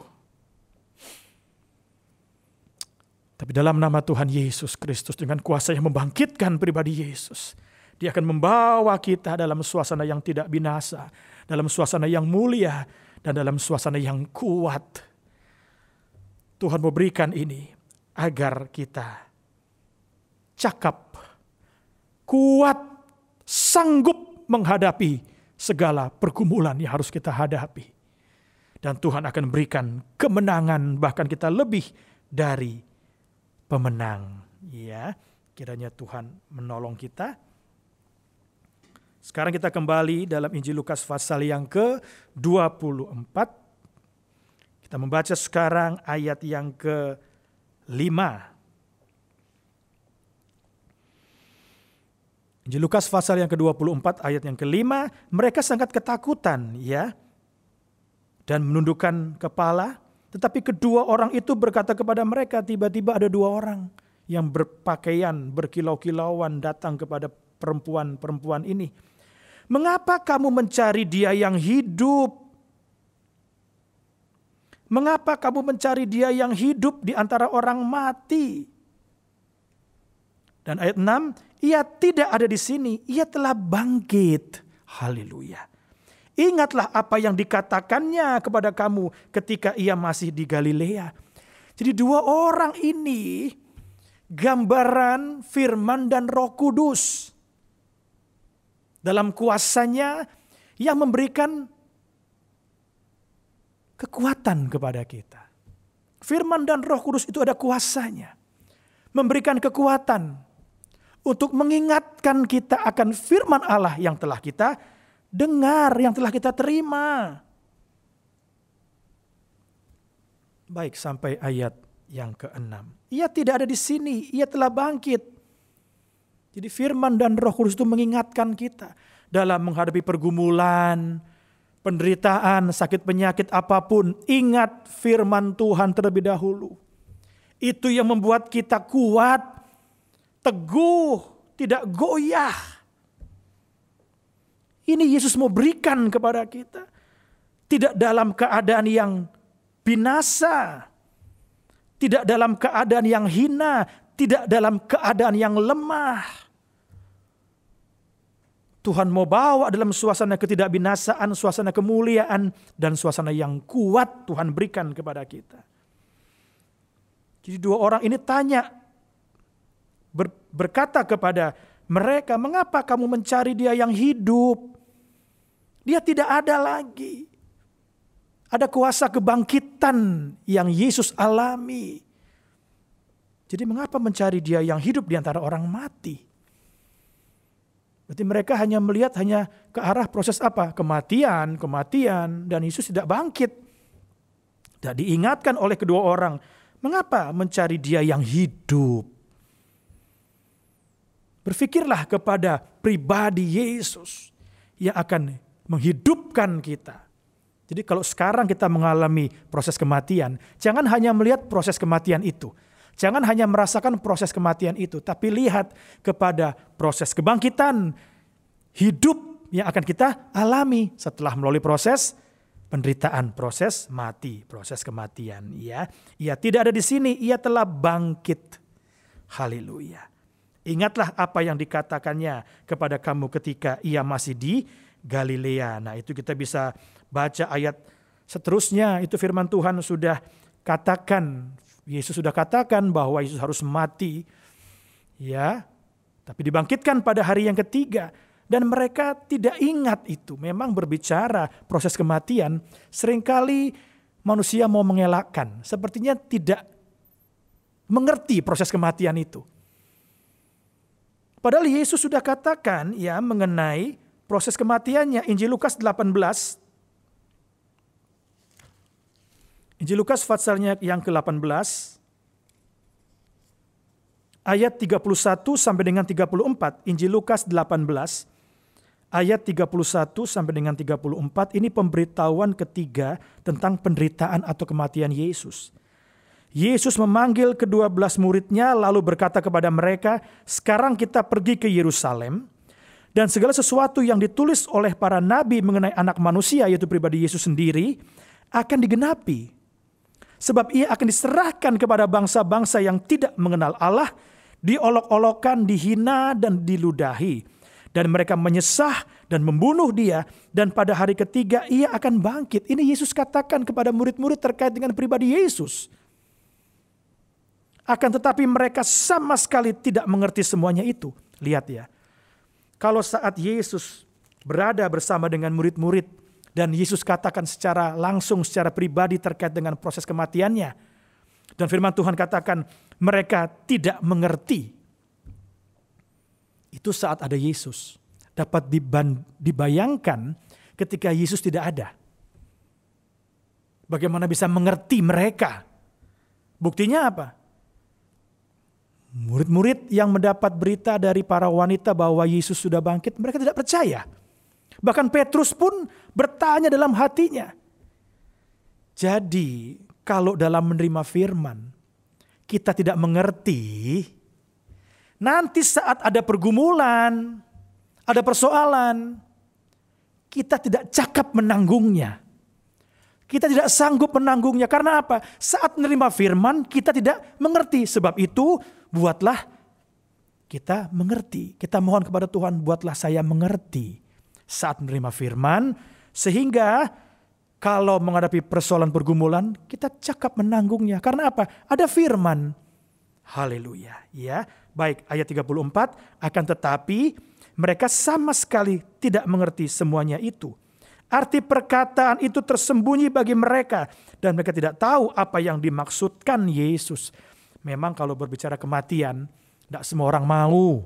Tapi dalam nama Tuhan Yesus Kristus dengan kuasa yang membangkitkan pribadi Yesus. Dia akan membawa kita dalam suasana yang tidak binasa. Dalam suasana yang mulia. Dan dalam suasana yang kuat. Tuhan memberikan ini agar kita cakap, kuat, sanggup menghadapi segala pergumulan yang harus kita hadapi. Dan Tuhan akan berikan kemenangan bahkan kita lebih dari pemenang. Ya, kiranya Tuhan menolong kita. Sekarang kita kembali dalam Injil Lukas pasal yang ke-24. Kita membaca sekarang ayat yang ke-5 Injil Lukas pasal yang ke-24 ayat yang kelima, mereka sangat ketakutan ya dan menundukkan kepala. Tetapi kedua orang itu berkata kepada mereka, tiba-tiba ada dua orang yang berpakaian berkilau-kilauan datang kepada perempuan-perempuan ini. Mengapa kamu mencari dia yang hidup? Mengapa kamu mencari dia yang hidup di antara orang mati? Dan ayat 6, ia tidak ada di sini, ia telah bangkit. Haleluya. Ingatlah apa yang dikatakannya kepada kamu ketika ia masih di Galilea. Jadi dua orang ini gambaran firman dan roh kudus. Dalam kuasanya yang memberikan kekuatan kepada kita. Firman dan roh kudus itu ada kuasanya. Memberikan kekuatan untuk mengingatkan kita akan firman Allah yang telah kita dengar, yang telah kita terima. Baik sampai ayat yang keenam. Ia tidak ada di sini, ia telah bangkit. Jadi firman dan roh kudus itu mengingatkan kita dalam menghadapi pergumulan, penderitaan, sakit penyakit apa pun, ingat firman Tuhan terlebih dahulu. Itu yang membuat kita kuat, teguh, tidak goyah. Ini Yesus mau berikan kepada kita. Tidak dalam keadaan yang binasa. Tidak dalam keadaan yang hina. Tidak dalam keadaan yang lemah Tuhan mau bawa dalam suasana ketidakbinasaan, suasana kemuliaan, dan suasana yang kuat Tuhan berikan kepada kita. Jadi dua orang ini tanya, ber, berkata kepada mereka, mengapa kamu mencari dia yang hidup? Dia tidak ada lagi. Ada kuasa kebangkitan yang Yesus alami. Jadi mengapa mencari dia yang hidup di antara orang mati? Berarti mereka hanya melihat hanya ke arah proses apa? Kematian, kematian, dan Yesus tidak bangkit. Tidak diingatkan oleh kedua orang. Mengapa mencari dia yang hidup? Berfikirlah kepada pribadi Yesus yang akan menghidupkan kita. Jadi kalau sekarang kita mengalami proses kematian, jangan hanya melihat proses kematian itu. Jangan hanya merasakan proses kematian itu, tapi lihat kepada proses kebangkitan hidup yang akan kita alami setelah melalui proses penderitaan, proses mati, proses kematian. Ya, ia tidak ada di sini, ia telah bangkit. Haleluya. Ingatlah apa yang dikatakannya kepada kamu ketika ia masih di Galilea. Nah, itu kita bisa baca ayat seterusnya. Itu firman Tuhan sudah katakan Yesus sudah katakan bahwa Yesus harus mati. Ya, tapi dibangkitkan pada hari yang ketiga dan mereka tidak ingat itu. Memang berbicara proses kematian, sering kali manusia mau mengelakkan. Sepertinya tidak mengerti proses kematian itu. Padahal Yesus sudah katakan ya mengenai proses kematiannya. Injil Lukas 18 Injil Lukas pasalnya yang ke-18 ayat 31 sampai dengan 34. Injil Lukas 18 ayat 31 sampai dengan 34 ini pemberitahuan ketiga tentang penderitaan atau kematian Yesus. Yesus memanggil kedua belas muridnya lalu berkata kepada mereka, sekarang kita pergi ke Yerusalem dan segala sesuatu yang ditulis oleh para nabi mengenai anak manusia yaitu pribadi Yesus sendiri akan digenapi. Sebab ia akan diserahkan kepada bangsa-bangsa yang tidak mengenal Allah, diolok-olokkan, dihina, dan diludahi. Dan mereka menyesah dan membunuh dia, dan pada hari ketiga ia akan bangkit. Ini Yesus katakan kepada murid-murid terkait dengan pribadi Yesus. Akan tetapi mereka sama sekali tidak mengerti semuanya itu. Lihat ya, kalau saat Yesus berada bersama dengan murid-murid, dan Yesus katakan secara langsung, secara pribadi terkait dengan proses kematiannya. Dan firman Tuhan katakan mereka tidak mengerti. Itu saat ada Yesus. Dapat dibayangkan ketika Yesus tidak ada. Bagaimana bisa mengerti mereka? Buktinya apa? Murid-murid yang mendapat berita dari para wanita bahwa Yesus sudah bangkit, mereka tidak percaya. Bahkan Petrus pun bertanya dalam hatinya. Jadi kalau dalam menerima firman kita tidak mengerti, nanti saat ada pergumulan, ada persoalan, kita tidak cakap menanggungnya. Kita tidak sanggup menanggungnya karena apa? Saat menerima firman kita tidak mengerti. Sebab itu buatlah kita mengerti. Kita mohon kepada Tuhan buatlah saya mengerti saat menerima firman, sehingga kalau menghadapi persoalan pergumulan, kita cakap menanggungnya. Karena apa? Ada firman. Haleluya. Ya, baik ayat 34, akan tetapi mereka sama sekali tidak mengerti semuanya itu. Arti perkataan itu tersembunyi bagi mereka dan mereka tidak tahu apa yang dimaksudkan Yesus. Memang kalau berbicara kematian, tidak semua orang mau.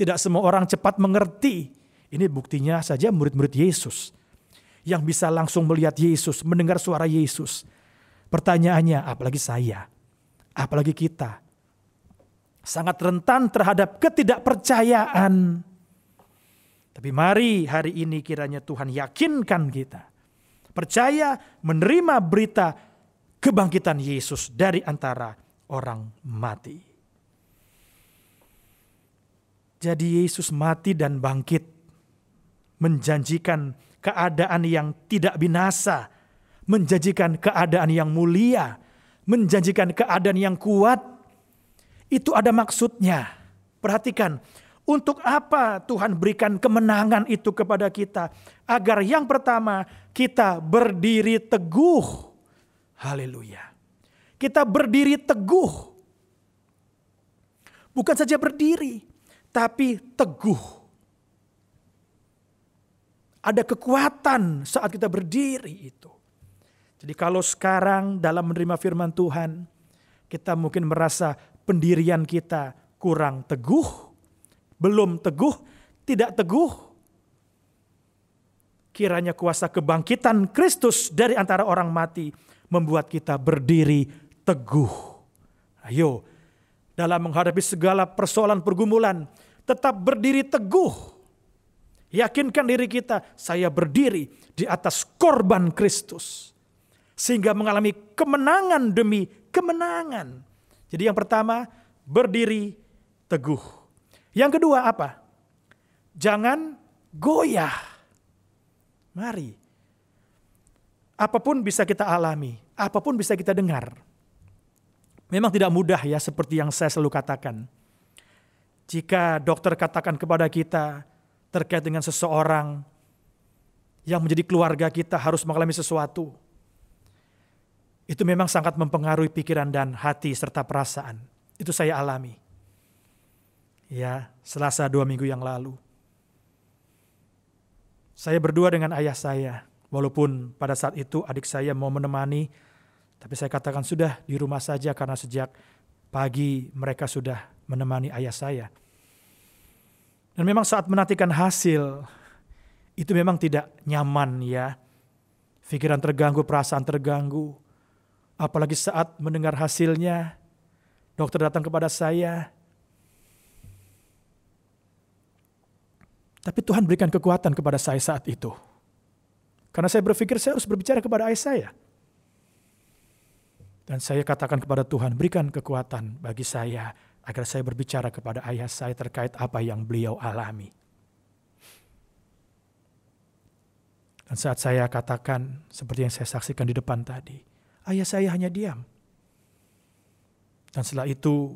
Tidak semua orang cepat mengerti. Ini buktinya saja murid-murid Yesus yang bisa langsung melihat Yesus, mendengar suara Yesus. Pertanyaannya, apalagi saya, apalagi kita, sangat rentan terhadap ketidakpercayaan. Tapi mari hari ini kiranya Tuhan yakinkan kita. Percaya menerima berita kebangkitan Yesus dari antara orang mati. Jadi Yesus mati dan bangkit menjanjikan keadaan yang tidak binasa, menjanjikan keadaan yang mulia, menjanjikan keadaan yang kuat. Itu ada maksudnya. Perhatikan, untuk apa Tuhan berikan kemenangan itu kepada kita? Agar yang pertama, kita berdiri teguh. Haleluya. Kita berdiri teguh. Bukan saja berdiri, tapi teguh. Ada kekuatan saat kita berdiri itu. Jadi kalau sekarang dalam menerima firman Tuhan, kita mungkin merasa pendirian kita kurang teguh, belum teguh, tidak teguh. Kiranya kuasa kebangkitan Kristus dari antara orang mati membuat kita berdiri teguh. Ayo, dalam menghadapi segala persoalan pergumulan, tetap berdiri teguh Yakinkan diri kita, saya berdiri di atas korban Kristus. Sehingga mengalami kemenangan demi kemenangan. Jadi yang pertama, berdiri teguh. Yang kedua apa? Jangan goyah. Mari. Apa pun bisa kita alami, apa pun bisa kita dengar. Memang tidak mudah ya seperti yang saya selalu katakan. Jika dokter katakan kepada kita, terkait dengan seseorang yang menjadi keluarga kita harus mengalami sesuatu. Itu memang sangat mempengaruhi pikiran dan hati serta perasaan. Itu saya alami. Ya, selasa dua minggu yang lalu. Saya berdua dengan ayah saya. Walaupun pada saat itu adik saya mau menemani. Tapi saya katakan sudah di rumah saja karena sejak pagi mereka sudah menemani ayah saya. Dan memang saat menantikan hasil, itu memang tidak nyaman ya. Pikiran terganggu, perasaan terganggu. Apalagi saat mendengar hasilnya, dokter datang kepada saya. Tapi Tuhan berikan kekuatan kepada saya saat itu. Karena saya berpikir saya harus berbicara kepada ayah saya. Dan saya katakan kepada Tuhan, berikan kekuatan bagi saya agar saya berbicara kepada ayah saya terkait apa yang beliau alami. Dan saat saya katakan seperti yang saya saksikan di depan tadi, ayah saya hanya diam. Dan setelah itu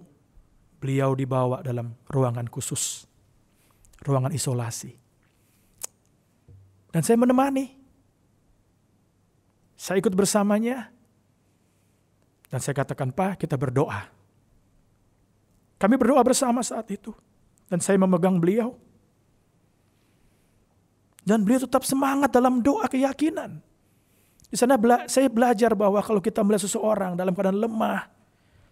beliau dibawa dalam ruangan khusus, ruangan isolasi. Dan saya menemani. Saya ikut bersamanya. Dan saya katakan, Pak kita berdoa kami berdoa bersama saat itu. Dan saya memegang beliau. Dan beliau tetap semangat dalam doa keyakinan. Di sana saya belajar bahwa kalau kita melihat seseorang dalam keadaan lemah,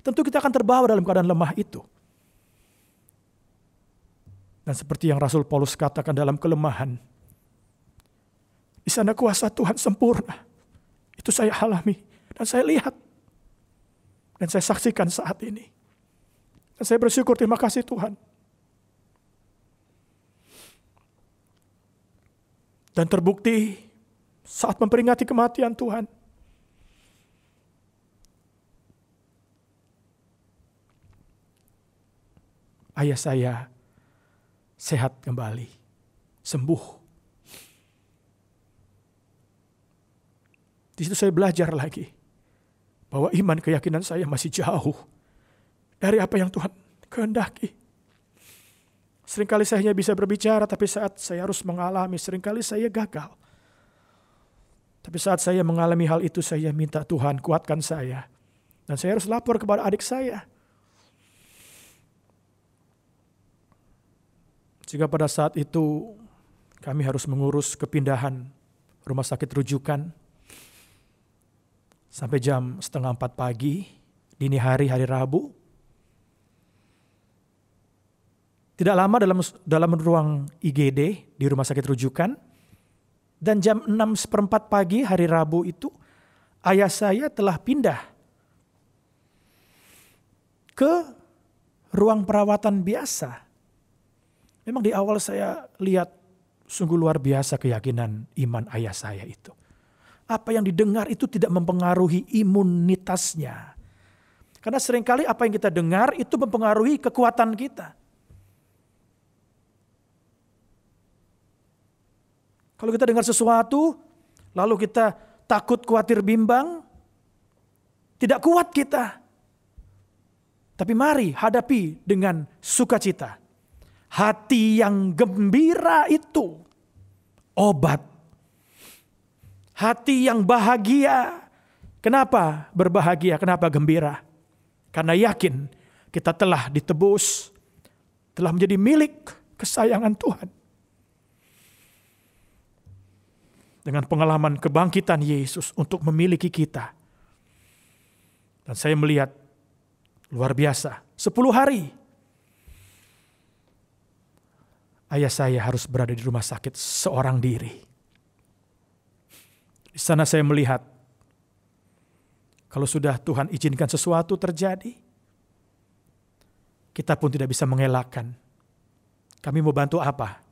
tentu kita akan terbawa dalam keadaan lemah itu. Dan seperti yang Rasul Paulus katakan dalam kelemahan, di sana kuasa Tuhan sempurna. Itu saya alami dan saya lihat. Dan saya saksikan saat ini. Dan saya bersyukur terima kasih Tuhan. Dan terbukti saat memperingati kematian Tuhan. Ayah saya sehat kembali, sembuh. Di situ saya belajar lagi bahwa iman keyakinan saya masih jauh dari apa yang Tuhan kehendaki. Seringkali saya hanya bisa berbicara, tapi saat saya harus mengalami, sering kali saya gagal. Tapi saat saya mengalami hal itu, saya minta Tuhan kuatkan saya. Dan saya harus lapor kepada adik saya. Jika pada saat itu kami harus mengurus kepindahan rumah sakit rujukan sampai jam setengah empat pagi, dini hari hari Rabu, Tidak lama dalam dalam ruang IGD di rumah sakit rujukan dan jam 6 seperempat pagi hari Rabu itu ayah saya telah pindah ke ruang perawatan biasa. Memang di awal saya lihat Sungguh luar biasa keyakinan iman ayah saya itu. Apa yang didengar itu tidak mempengaruhi imunitasnya. Karena sering kali apa yang kita dengar itu mempengaruhi kekuatan kita. Kalau kita dengar sesuatu, lalu kita takut, khawatir, bimbang, tidak kuat kita. Tapi mari hadapi dengan sukacita. Hati yang gembira itu obat. Hati yang bahagia. Kenapa berbahagia? Kenapa gembira? Karena yakin kita telah ditebus, telah menjadi milik kesayangan Tuhan. Dengan pengalaman kebangkitan Yesus untuk memiliki kita. Dan saya melihat luar biasa. Sepuluh hari ayah saya harus berada di rumah sakit seorang diri. Di sana saya melihat kalau sudah Tuhan izinkan sesuatu terjadi, kita pun tidak bisa mengelakkan. Kami mau bantu apa?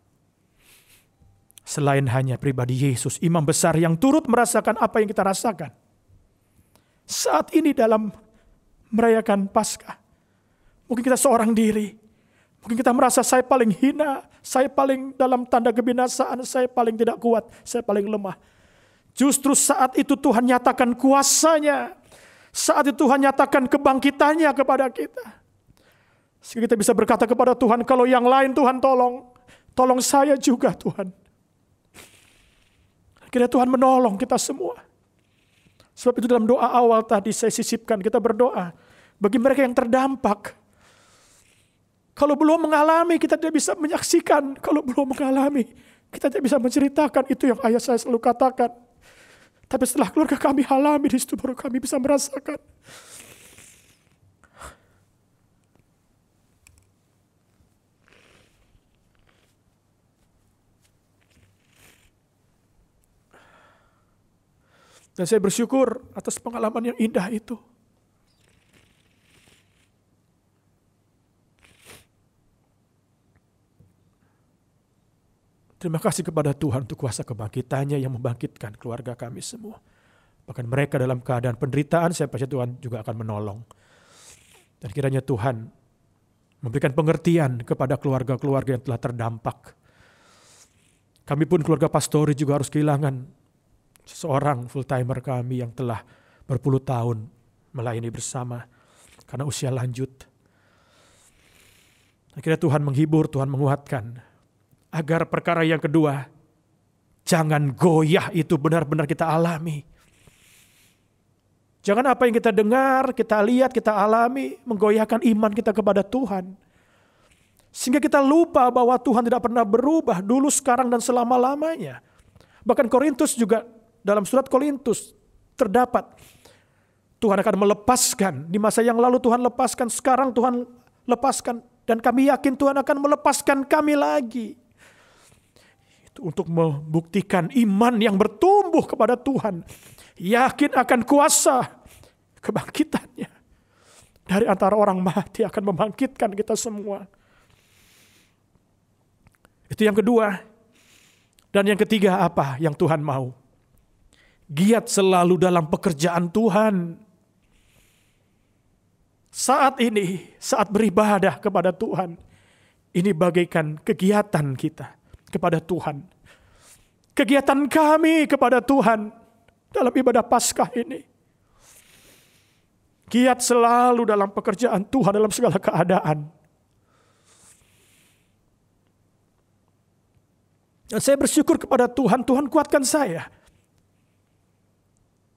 Selain hanya pribadi Yesus, imam besar yang turut merasakan apa yang kita rasakan. Saat ini dalam merayakan Paskah, mungkin kita seorang diri, Mungkin kita merasa saya paling hina, saya paling dalam tanda kebinasaan, saya paling tidak kuat, saya paling lemah. Justru saat itu Tuhan nyatakan kuasanya. Saat itu Tuhan nyatakan kebangkitannya kepada kita. Sehingga kita bisa berkata kepada Tuhan, kalau yang lain Tuhan tolong, tolong saya juga Tuhan. Akhirnya Tuhan menolong kita semua. Sebab itu dalam doa awal tadi saya sisipkan, kita berdoa. Bagi mereka yang terdampak, kalau belum mengalami, kita tidak bisa menyaksikan. Kalau belum mengalami, kita tidak bisa menceritakan. Itu yang ayah saya selalu katakan. Tapi setelah keluarga kami alami, di situ baru kami bisa merasakan. Dan saya bersyukur atas pengalaman yang indah itu. Terima kasih kepada Tuhan untuk kuasa kebangkitannya yang membangkitkan keluarga kami semua. Bahkan mereka dalam keadaan penderitaan, saya percaya Tuhan juga akan menolong. Dan kiranya Tuhan memberikan pengertian kepada keluarga-keluarga yang telah terdampak. Kami pun keluarga pastori juga harus kehilangan seorang full timer kami yang telah berpuluh tahun melayani bersama karena usia lanjut. Akhirnya Tuhan menghibur, Tuhan menguatkan agar perkara yang kedua, jangan goyah itu benar-benar kita alami. Jangan apa yang kita dengar, kita lihat, kita alami, menggoyahkan iman kita kepada Tuhan. Sehingga kita lupa bahwa Tuhan tidak pernah berubah dulu, sekarang, dan selama-lamanya. Bahkan Korintus juga dalam surat Korintus terdapat Tuhan akan melepaskan. Di masa yang lalu Tuhan lepaskan, sekarang Tuhan lepaskan. Dan kami yakin Tuhan akan melepaskan kami lagi untuk membuktikan iman yang bertumbuh kepada Tuhan. Yakin akan kuasa kebangkitannya. Dari antara orang mati akan membangkitkan kita semua. Itu yang kedua. Dan yang ketiga apa yang Tuhan mau? Giat selalu dalam pekerjaan Tuhan. Saat ini, saat beribadah kepada Tuhan, ini bagaikan kegiatan kita kepada Tuhan. Kegiatan kami kepada Tuhan dalam ibadah Paskah ini. Giat selalu dalam pekerjaan Tuhan dalam segala keadaan. Dan saya bersyukur kepada Tuhan, Tuhan kuatkan saya.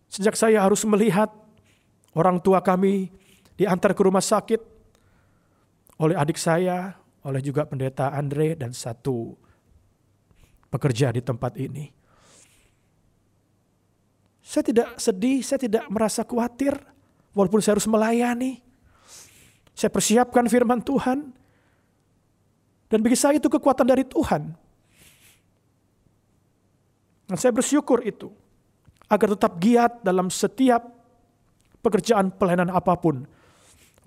Sejak saya harus melihat orang tua kami diantar ke rumah sakit oleh adik saya, oleh juga pendeta Andre dan satu bekerja di tempat ini. Saya tidak sedih, saya tidak merasa khawatir, walaupun saya harus melayani. Saya persiapkan firman Tuhan. Dan bagi saya itu kekuatan dari Tuhan. Dan saya bersyukur itu. Agar tetap giat dalam setiap pekerjaan pelayanan apa pun.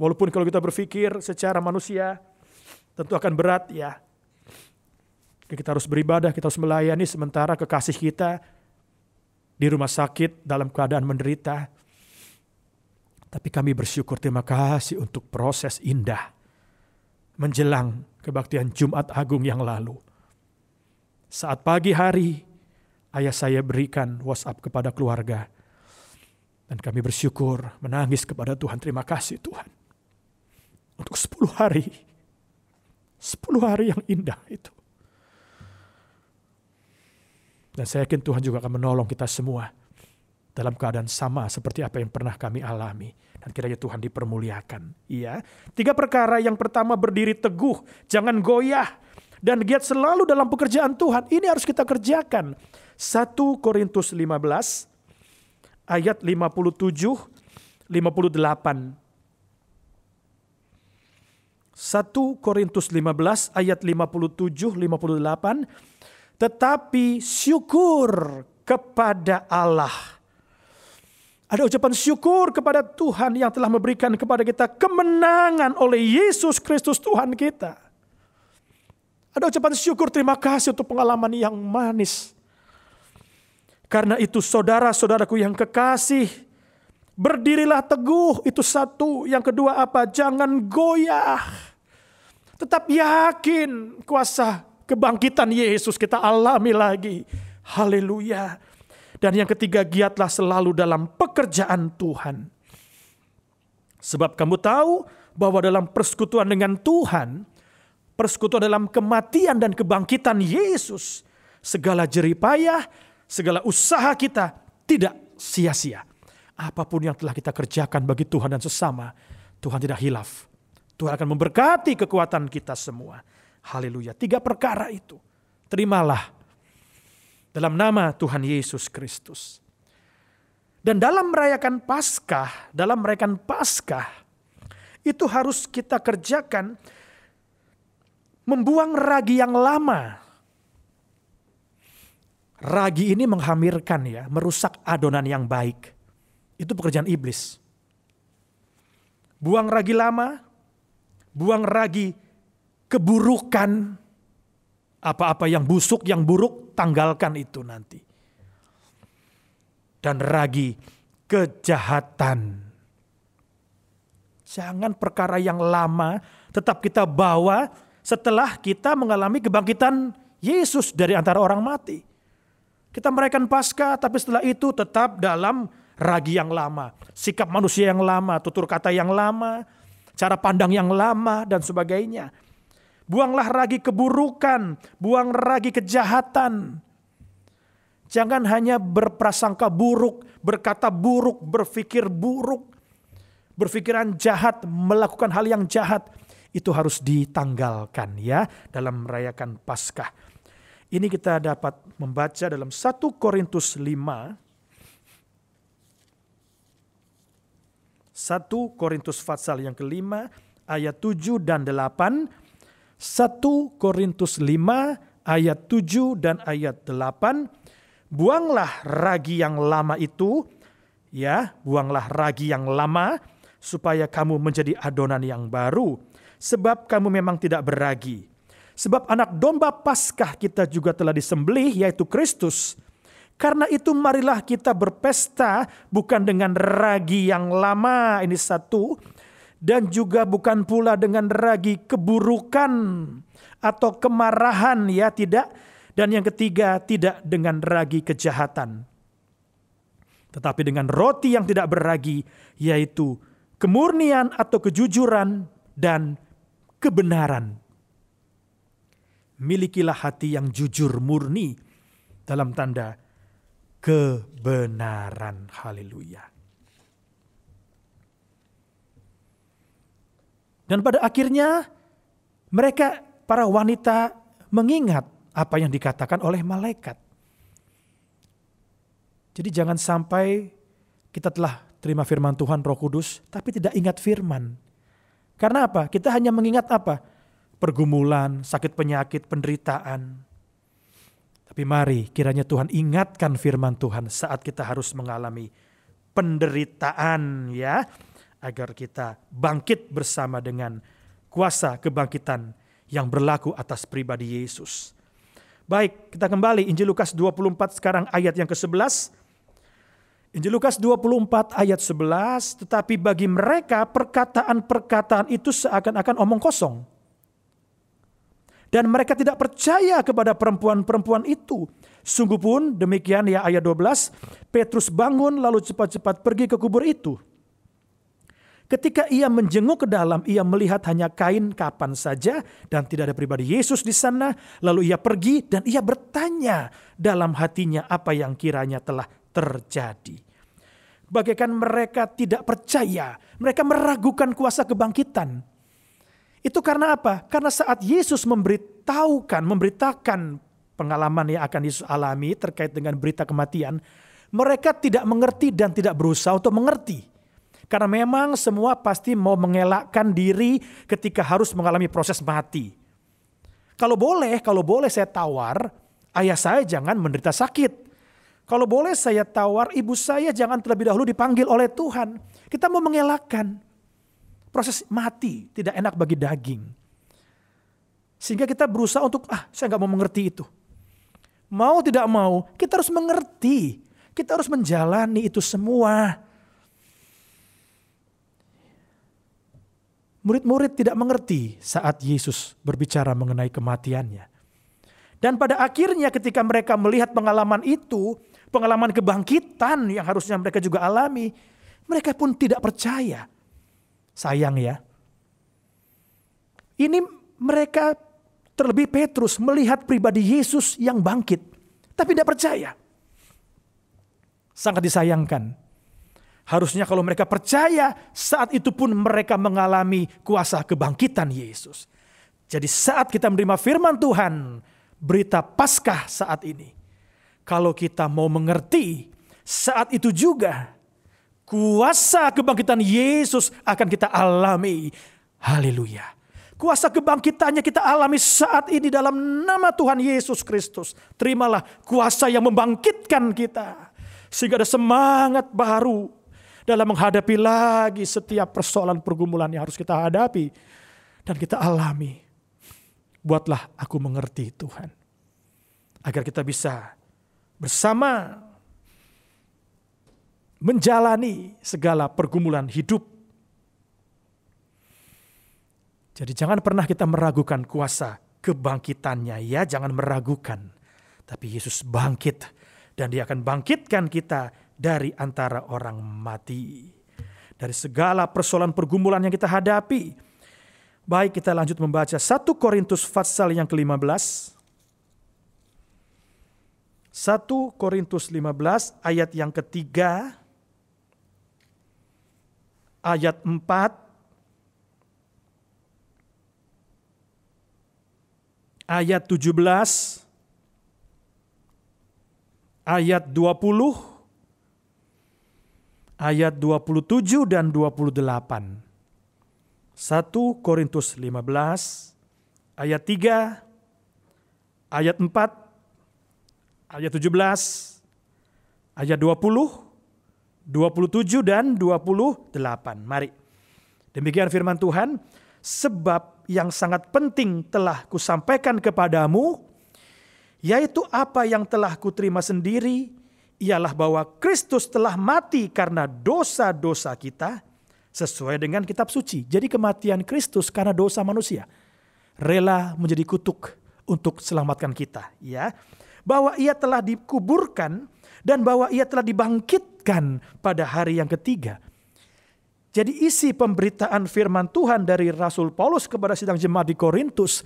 Walaupun kalau kita berpikir secara manusia tentu akan berat ya. Kita harus beribadah, kita harus melayani sementara kekasih kita di rumah sakit dalam keadaan menderita. Tapi kami bersyukur terima kasih untuk proses indah menjelang kebaktian Jumat Agung yang lalu. Saat pagi hari, ayah saya berikan WhatsApp kepada keluarga. Dan kami bersyukur, menangis kepada Tuhan. Terima kasih Tuhan. Untuk 10 hari. 10 hari yang indah itu. Dan saya yakin Tuhan juga akan menolong kita semua dalam keadaan sama seperti apa yang pernah kami alami. Dan kiranya Tuhan dipermuliakan. Iya. Tiga perkara yang pertama berdiri teguh, jangan goyah. Dan giat selalu dalam pekerjaan Tuhan. Ini harus kita kerjakan. 1 Korintus 15 ayat 57 58. 1 Korintus 15 ayat 57 58 tetapi syukur kepada Allah. Ada ucapan syukur kepada Tuhan yang telah memberikan kepada kita kemenangan oleh Yesus Kristus Tuhan kita. Ada ucapan syukur terima kasih untuk pengalaman yang manis. Karena itu saudara-saudaraku yang kekasih, berdirilah teguh itu satu. Yang kedua apa? Jangan goyah. Tetap yakin kuasa Kebangkitan Yesus kita alami lagi. Haleluya. Dan yang ketiga, giatlah selalu dalam pekerjaan Tuhan. Sebab kamu tahu bahwa dalam persekutuan dengan Tuhan, persekutuan dalam kematian dan kebangkitan Yesus, segala jeripayah, segala usaha kita tidak sia-sia. Apa pun yang telah kita kerjakan bagi Tuhan dan sesama, Tuhan tidak hilaf. Tuhan akan memberkati kekuatan kita semua. Haleluya. Tiga perkara itu. Terimalah dalam nama Tuhan Yesus Kristus. Dan dalam merayakan Paskah, dalam merayakan Paskah, itu harus kita kerjakan membuang ragi yang lama. Ragi ini menghamirkan ya, merusak adonan yang baik. Itu pekerjaan iblis. Buang ragi lama, buang ragi keburukan, apa-apa yang busuk, yang buruk, tanggalkan itu nanti. Dan ragi kejahatan. Jangan perkara yang lama tetap kita bawa setelah kita mengalami kebangkitan Yesus dari antara orang mati. Kita merayakan Paskah, tapi setelah itu tetap dalam ragi yang lama. Sikap manusia yang lama, tutur kata yang lama, cara pandang yang lama, dan sebagainya. Buanglah ragi keburukan, buang ragi kejahatan. Jangan hanya berprasangka buruk, berkata buruk, berpikir buruk, berpikiran jahat, melakukan hal yang jahat. Itu harus ditanggalkan ya dalam merayakan Paskah. Ini kita dapat membaca dalam 1 Korintus 5 1 Korintus pasal yang kelima ayat 7 dan 8 1 Korintus 5 ayat 7 dan ayat 8. Buanglah ragi yang lama itu, ya, buanglah ragi yang lama supaya kamu menjadi adonan yang baru, sebab kamu memang tidak beragi. Sebab anak domba Paskah kita juga telah disembelih, yaitu Kristus. Karena itu marilah kita berpesta bukan dengan ragi yang lama, ini satu, dan juga bukan pula dengan ragi keburukan atau kemarahan ya tidak. Dan yang ketiga tidak dengan ragi kejahatan. Tetapi dengan roti yang tidak berragi yaitu kemurnian atau kejujuran dan kebenaran. Milikilah hati yang jujur murni dalam tanda kebenaran. Haleluya Dan pada akhirnya mereka para wanita mengingat apa yang dikatakan oleh malaikat. Jadi jangan sampai kita telah terima firman Tuhan Roh Kudus tapi tidak ingat firman. Karena apa? Kita hanya mengingat apa? Pergumulan, sakit penyakit, penderitaan. Tapi mari kiranya Tuhan ingatkan firman Tuhan saat kita harus mengalami penderitaan ya agar kita bangkit bersama dengan kuasa kebangkitan yang berlaku atas pribadi Yesus. Baik, kita kembali Injil Lukas 24 sekarang ayat yang ke-11. Injil Lukas 24 ayat 11, tetapi bagi mereka perkataan-perkataan itu seakan-akan omong kosong. Dan mereka tidak percaya kepada perempuan-perempuan itu. Sungguh pun demikian ya ayat 12, Petrus bangun lalu cepat-cepat pergi ke kubur itu. Ketika ia menjenguk ke dalam, ia melihat hanya kain kapan saja dan tidak ada pribadi Yesus di sana. Lalu ia pergi dan ia bertanya dalam hatinya apa yang kiranya telah terjadi. Bagaikan mereka tidak percaya, mereka meragukan kuasa kebangkitan. Itu karena apa? Karena saat Yesus memberitahukan, memberitakan pengalaman yang akan Yesus alami terkait dengan berita kematian, mereka tidak mengerti dan tidak berusaha untuk mengerti. Karena memang semua pasti mau mengelakkan diri ketika harus mengalami proses mati. Kalau boleh, kalau boleh saya tawar, ayah saya jangan menderita sakit. Kalau boleh saya tawar, ibu saya jangan terlebih dahulu dipanggil oleh Tuhan. Kita mau mengelakkan. Proses mati tidak enak bagi daging. Sehingga kita berusaha untuk, ah saya nggak mau mengerti itu. Mau tidak mau, kita harus mengerti. Kita harus menjalani itu semua. Murid-murid tidak mengerti saat Yesus berbicara mengenai kematiannya. Dan pada akhirnya ketika mereka melihat pengalaman itu, pengalaman kebangkitan yang harusnya mereka juga alami, mereka pun tidak percaya. Sayang ya. Ini mereka terlebih Petrus melihat pribadi Yesus yang bangkit, tapi tidak percaya. Sangat disayangkan Harusnya kalau mereka percaya, saat itu pun mereka mengalami kuasa kebangkitan Yesus. Jadi saat kita menerima firman Tuhan, berita Paskah saat ini. Kalau kita mau mengerti, saat itu juga kuasa kebangkitan Yesus akan kita alami. Haleluya. Kuasa kebangkitannya kita alami saat ini dalam nama Tuhan Yesus Kristus. Terimalah kuasa yang membangkitkan kita. Sehingga ada semangat baru dalam menghadapi lagi setiap persoalan pergumulan yang harus kita hadapi dan kita alami. Buatlah aku mengerti Tuhan. Agar kita bisa bersama menjalani segala pergumulan hidup. Jadi jangan pernah kita meragukan kuasa kebangkitannya ya, jangan meragukan. Tapi Yesus bangkit dan dia akan bangkitkan kita dari antara orang mati. Dari segala persoalan pergumulan yang kita hadapi. Baik kita lanjut membaca 1 Korintus pasal yang ke-15. 1 Korintus 15 ayat yang ketiga. Ayat 4. Ayat 17. Ayat 20 ayat 27 dan 28. 1 Korintus 15 ayat 3 ayat 4 ayat 17 ayat 20 27 dan 28. Mari. Demikian firman Tuhan, sebab yang sangat penting telah kusampaikan kepadamu, yaitu apa yang telah kuterima sendiri, ialah bahwa Kristus telah mati karena dosa-dosa kita sesuai dengan kitab suci. Jadi kematian Kristus karena dosa manusia rela menjadi kutuk untuk selamatkan kita, ya. Bahwa ia telah dikuburkan dan bahwa ia telah dibangkitkan pada hari yang ketiga. Jadi isi pemberitaan firman Tuhan dari Rasul Paulus kepada sidang jemaat di Korintus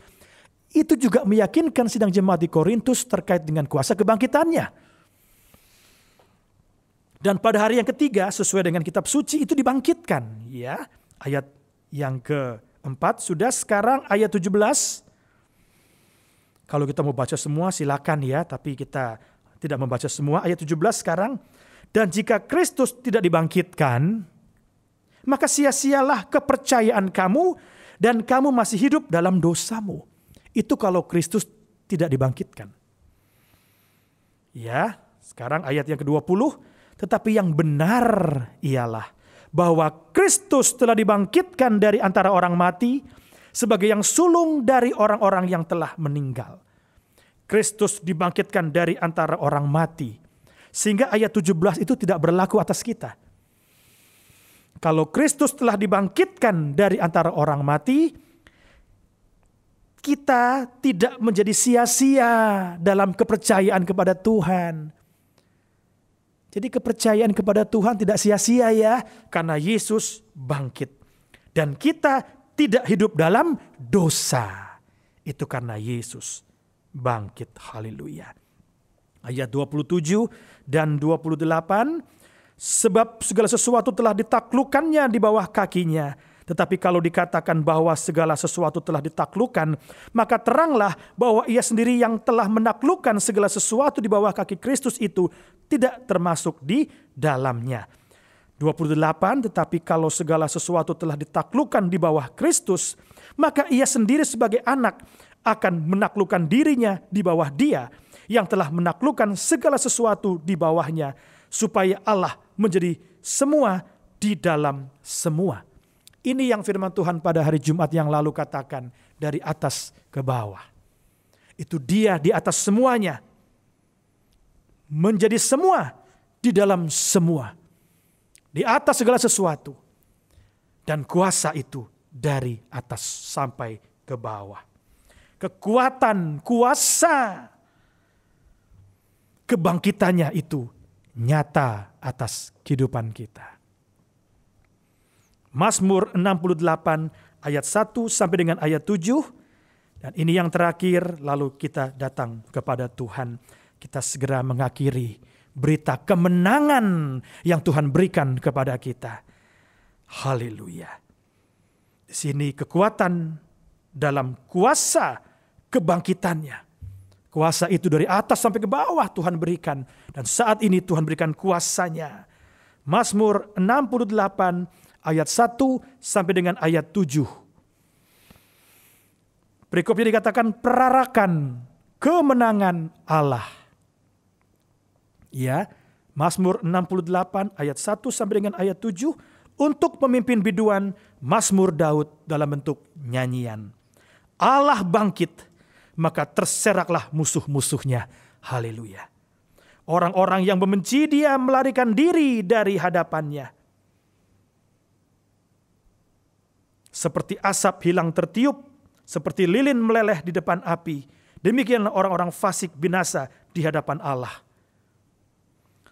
itu juga meyakinkan sidang jemaat di Korintus terkait dengan kuasa kebangkitannya. Dan pada hari yang ketiga sesuai dengan kitab suci itu dibangkitkan. Ya, ayat yang keempat sudah sekarang ayat 17. Kalau kita mau baca semua silakan ya, tapi kita tidak membaca semua. Ayat 17 sekarang. Dan jika Kristus tidak dibangkitkan, maka sia-sialah kepercayaan kamu dan kamu masih hidup dalam dosamu. Itu kalau Kristus tidak dibangkitkan. Ya, sekarang ayat yang ke-20 tetapi yang benar ialah bahwa Kristus telah dibangkitkan dari antara orang mati sebagai yang sulung dari orang-orang yang telah meninggal. Kristus dibangkitkan dari antara orang mati. Sehingga ayat 17 itu tidak berlaku atas kita. Kalau Kristus telah dibangkitkan dari antara orang mati, kita tidak menjadi sia-sia dalam kepercayaan kepada Tuhan. Jadi kepercayaan kepada Tuhan tidak sia-sia ya, karena Yesus bangkit. Dan kita tidak hidup dalam dosa. Itu karena Yesus bangkit. Haleluya. Ayat 27 dan 28. Sebab segala sesuatu telah ditaklukkannya di bawah kakinya. Tetapi kalau dikatakan bahwa segala sesuatu telah ditaklukkan, maka teranglah bahwa ia sendiri yang telah menaklukkan segala sesuatu di bawah kaki Kristus itu tidak termasuk di dalamnya. 28, tetapi kalau segala sesuatu telah ditaklukkan di bawah Kristus, maka ia sendiri sebagai anak akan menaklukkan dirinya di bawah dia yang telah menaklukkan segala sesuatu di bawahnya, supaya Allah menjadi semua di dalam semua. Ini yang firman Tuhan pada hari Jumat yang lalu katakan dari atas ke bawah. Itu dia di atas semuanya. Menjadi semua di dalam semua. Di atas segala sesuatu. Dan kuasa itu dari atas sampai ke bawah. Kekuatan, kuasa kebangkitannya itu nyata atas kehidupan kita. Mazmur 68 ayat 1 sampai dengan ayat 7. Dan ini yang terakhir lalu kita datang kepada Tuhan. Kita segera mengakhiri berita kemenangan yang Tuhan berikan kepada kita. Haleluya. Di sini kekuatan dalam kuasa kebangkitannya Kuasa itu dari atas sampai ke bawah Tuhan berikan. Dan saat ini Tuhan berikan kuasanya. Mazmur 68 ayat 1 sampai dengan ayat 7. Berikutnya dikatakan perarakan kemenangan Allah. Ya, Mazmur 68 ayat 1 sampai dengan ayat 7 untuk pemimpin biduan Mazmur Daud dalam bentuk nyanyian. Allah bangkit maka terseraklah musuh-musuhnya. Haleluya. Orang-orang yang membenci dia melarikan diri dari hadapannya. Seperti asap hilang tertiup, seperti lilin meleleh di depan api. Demikianlah orang-orang fasik binasa di hadapan Allah.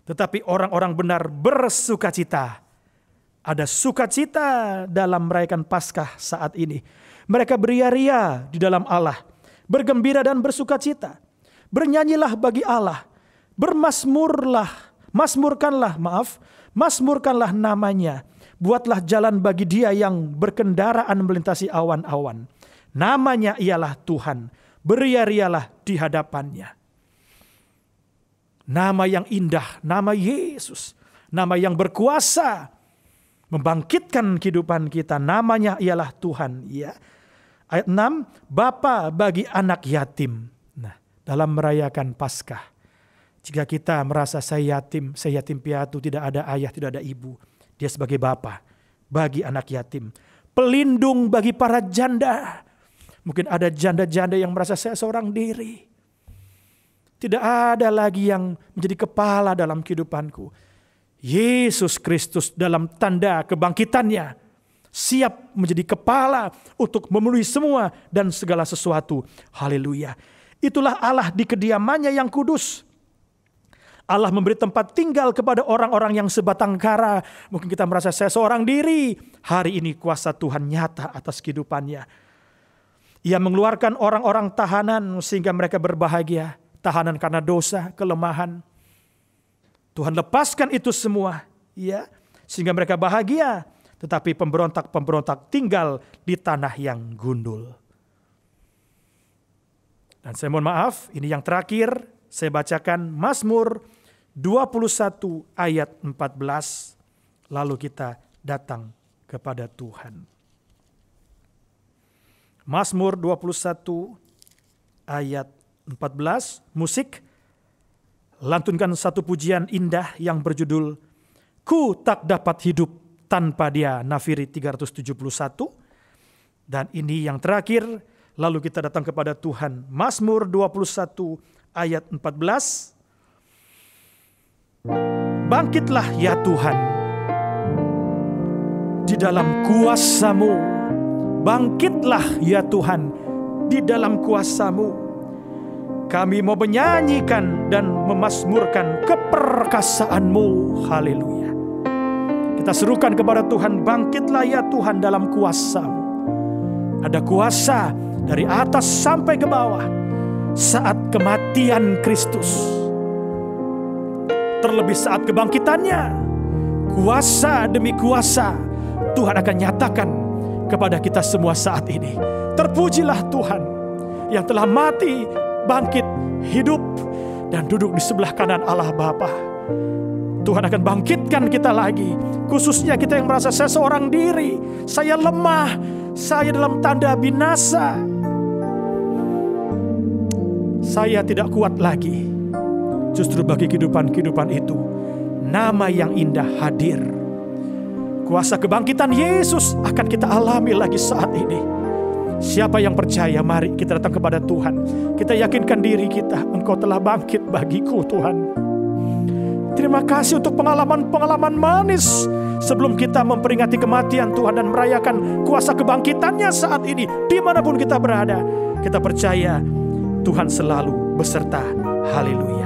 Tetapi orang-orang benar bersukacita. Ada sukacita dalam merayakan Paskah saat ini. Mereka beria-ria di dalam Allah bergembira dan bersukacita. Bernyanyilah bagi Allah, bermasmurlah, masmurkanlah, maaf, masmurkanlah namanya. Buatlah jalan bagi dia yang berkendaraan melintasi awan-awan. Namanya ialah Tuhan, beria-rialah di hadapannya. Nama yang indah, nama Yesus, nama yang berkuasa, membangkitkan kehidupan kita. Namanya ialah Tuhan. Ya, Ayat 6, Bapa bagi anak yatim. Nah, dalam merayakan Paskah. Jika kita merasa saya yatim, saya yatim piatu, tidak ada ayah, tidak ada ibu. Dia sebagai Bapa bagi anak yatim. Pelindung bagi para janda. Mungkin ada janda-janda yang merasa saya seorang diri. Tidak ada lagi yang menjadi kepala dalam kehidupanku. Yesus Kristus dalam tanda kebangkitannya siap menjadi kepala untuk memenuhi semua dan segala sesuatu. Haleluya. Itulah Allah di kediamannya yang kudus. Allah memberi tempat tinggal kepada orang-orang yang sebatang kara. Mungkin kita merasa saya seorang diri. Hari ini kuasa Tuhan nyata atas kehidupannya. Ia mengeluarkan orang-orang tahanan sehingga mereka berbahagia. Tahanan karena dosa, kelemahan. Tuhan lepaskan itu semua. ya, Sehingga mereka bahagia tetapi pemberontak-pemberontak tinggal di tanah yang gundul. Dan saya mohon maaf, ini yang terakhir saya bacakan Mazmur 21 ayat 14 lalu kita datang kepada Tuhan. Mazmur 21 ayat 14 musik lantunkan satu pujian indah yang berjudul Ku tak dapat hidup tanpa dia nafiri 371. Dan ini yang terakhir, Lalu kita datang kepada Tuhan. Mazmur 21 ayat 14. Bangkitlah ya Tuhan di dalam kuasamu. Bangkitlah ya Tuhan di dalam kuasamu. Kami mau menyanyikan dan memasmurkan keperkasaanmu. Haleluya. Kita serukan kepada Tuhan, bangkitlah ya Tuhan dalam kuasamu. Ada kuasa dari atas sampai ke bawah saat kematian Kristus. Terlebih saat kebangkitannya, kuasa demi kuasa Tuhan akan nyatakan kepada kita semua saat ini. Terpujilah Tuhan yang telah mati, bangkit, hidup, dan duduk di sebelah kanan Allah Bapa. Tuhan akan bangkitkan kita lagi. Khususnya kita yang merasa saya seorang diri. Saya lemah. Saya dalam tanda binasa. Saya tidak kuat lagi. Justru bagi kehidupan-kehidupan itu. Nama yang indah hadir. Kuasa kebangkitan Yesus akan kita alami lagi saat ini. Siapa yang percaya, mari kita datang kepada Tuhan. Kita yakinkan diri kita, Engkau telah bangkit bagiku Tuhan. Terima kasih untuk pengalaman-pengalaman manis sebelum kita memperingati kematian Tuhan dan merayakan kuasa kebangkitannya saat ini di mana pun kita berada. Kita percaya Tuhan selalu beserta. Haleluya.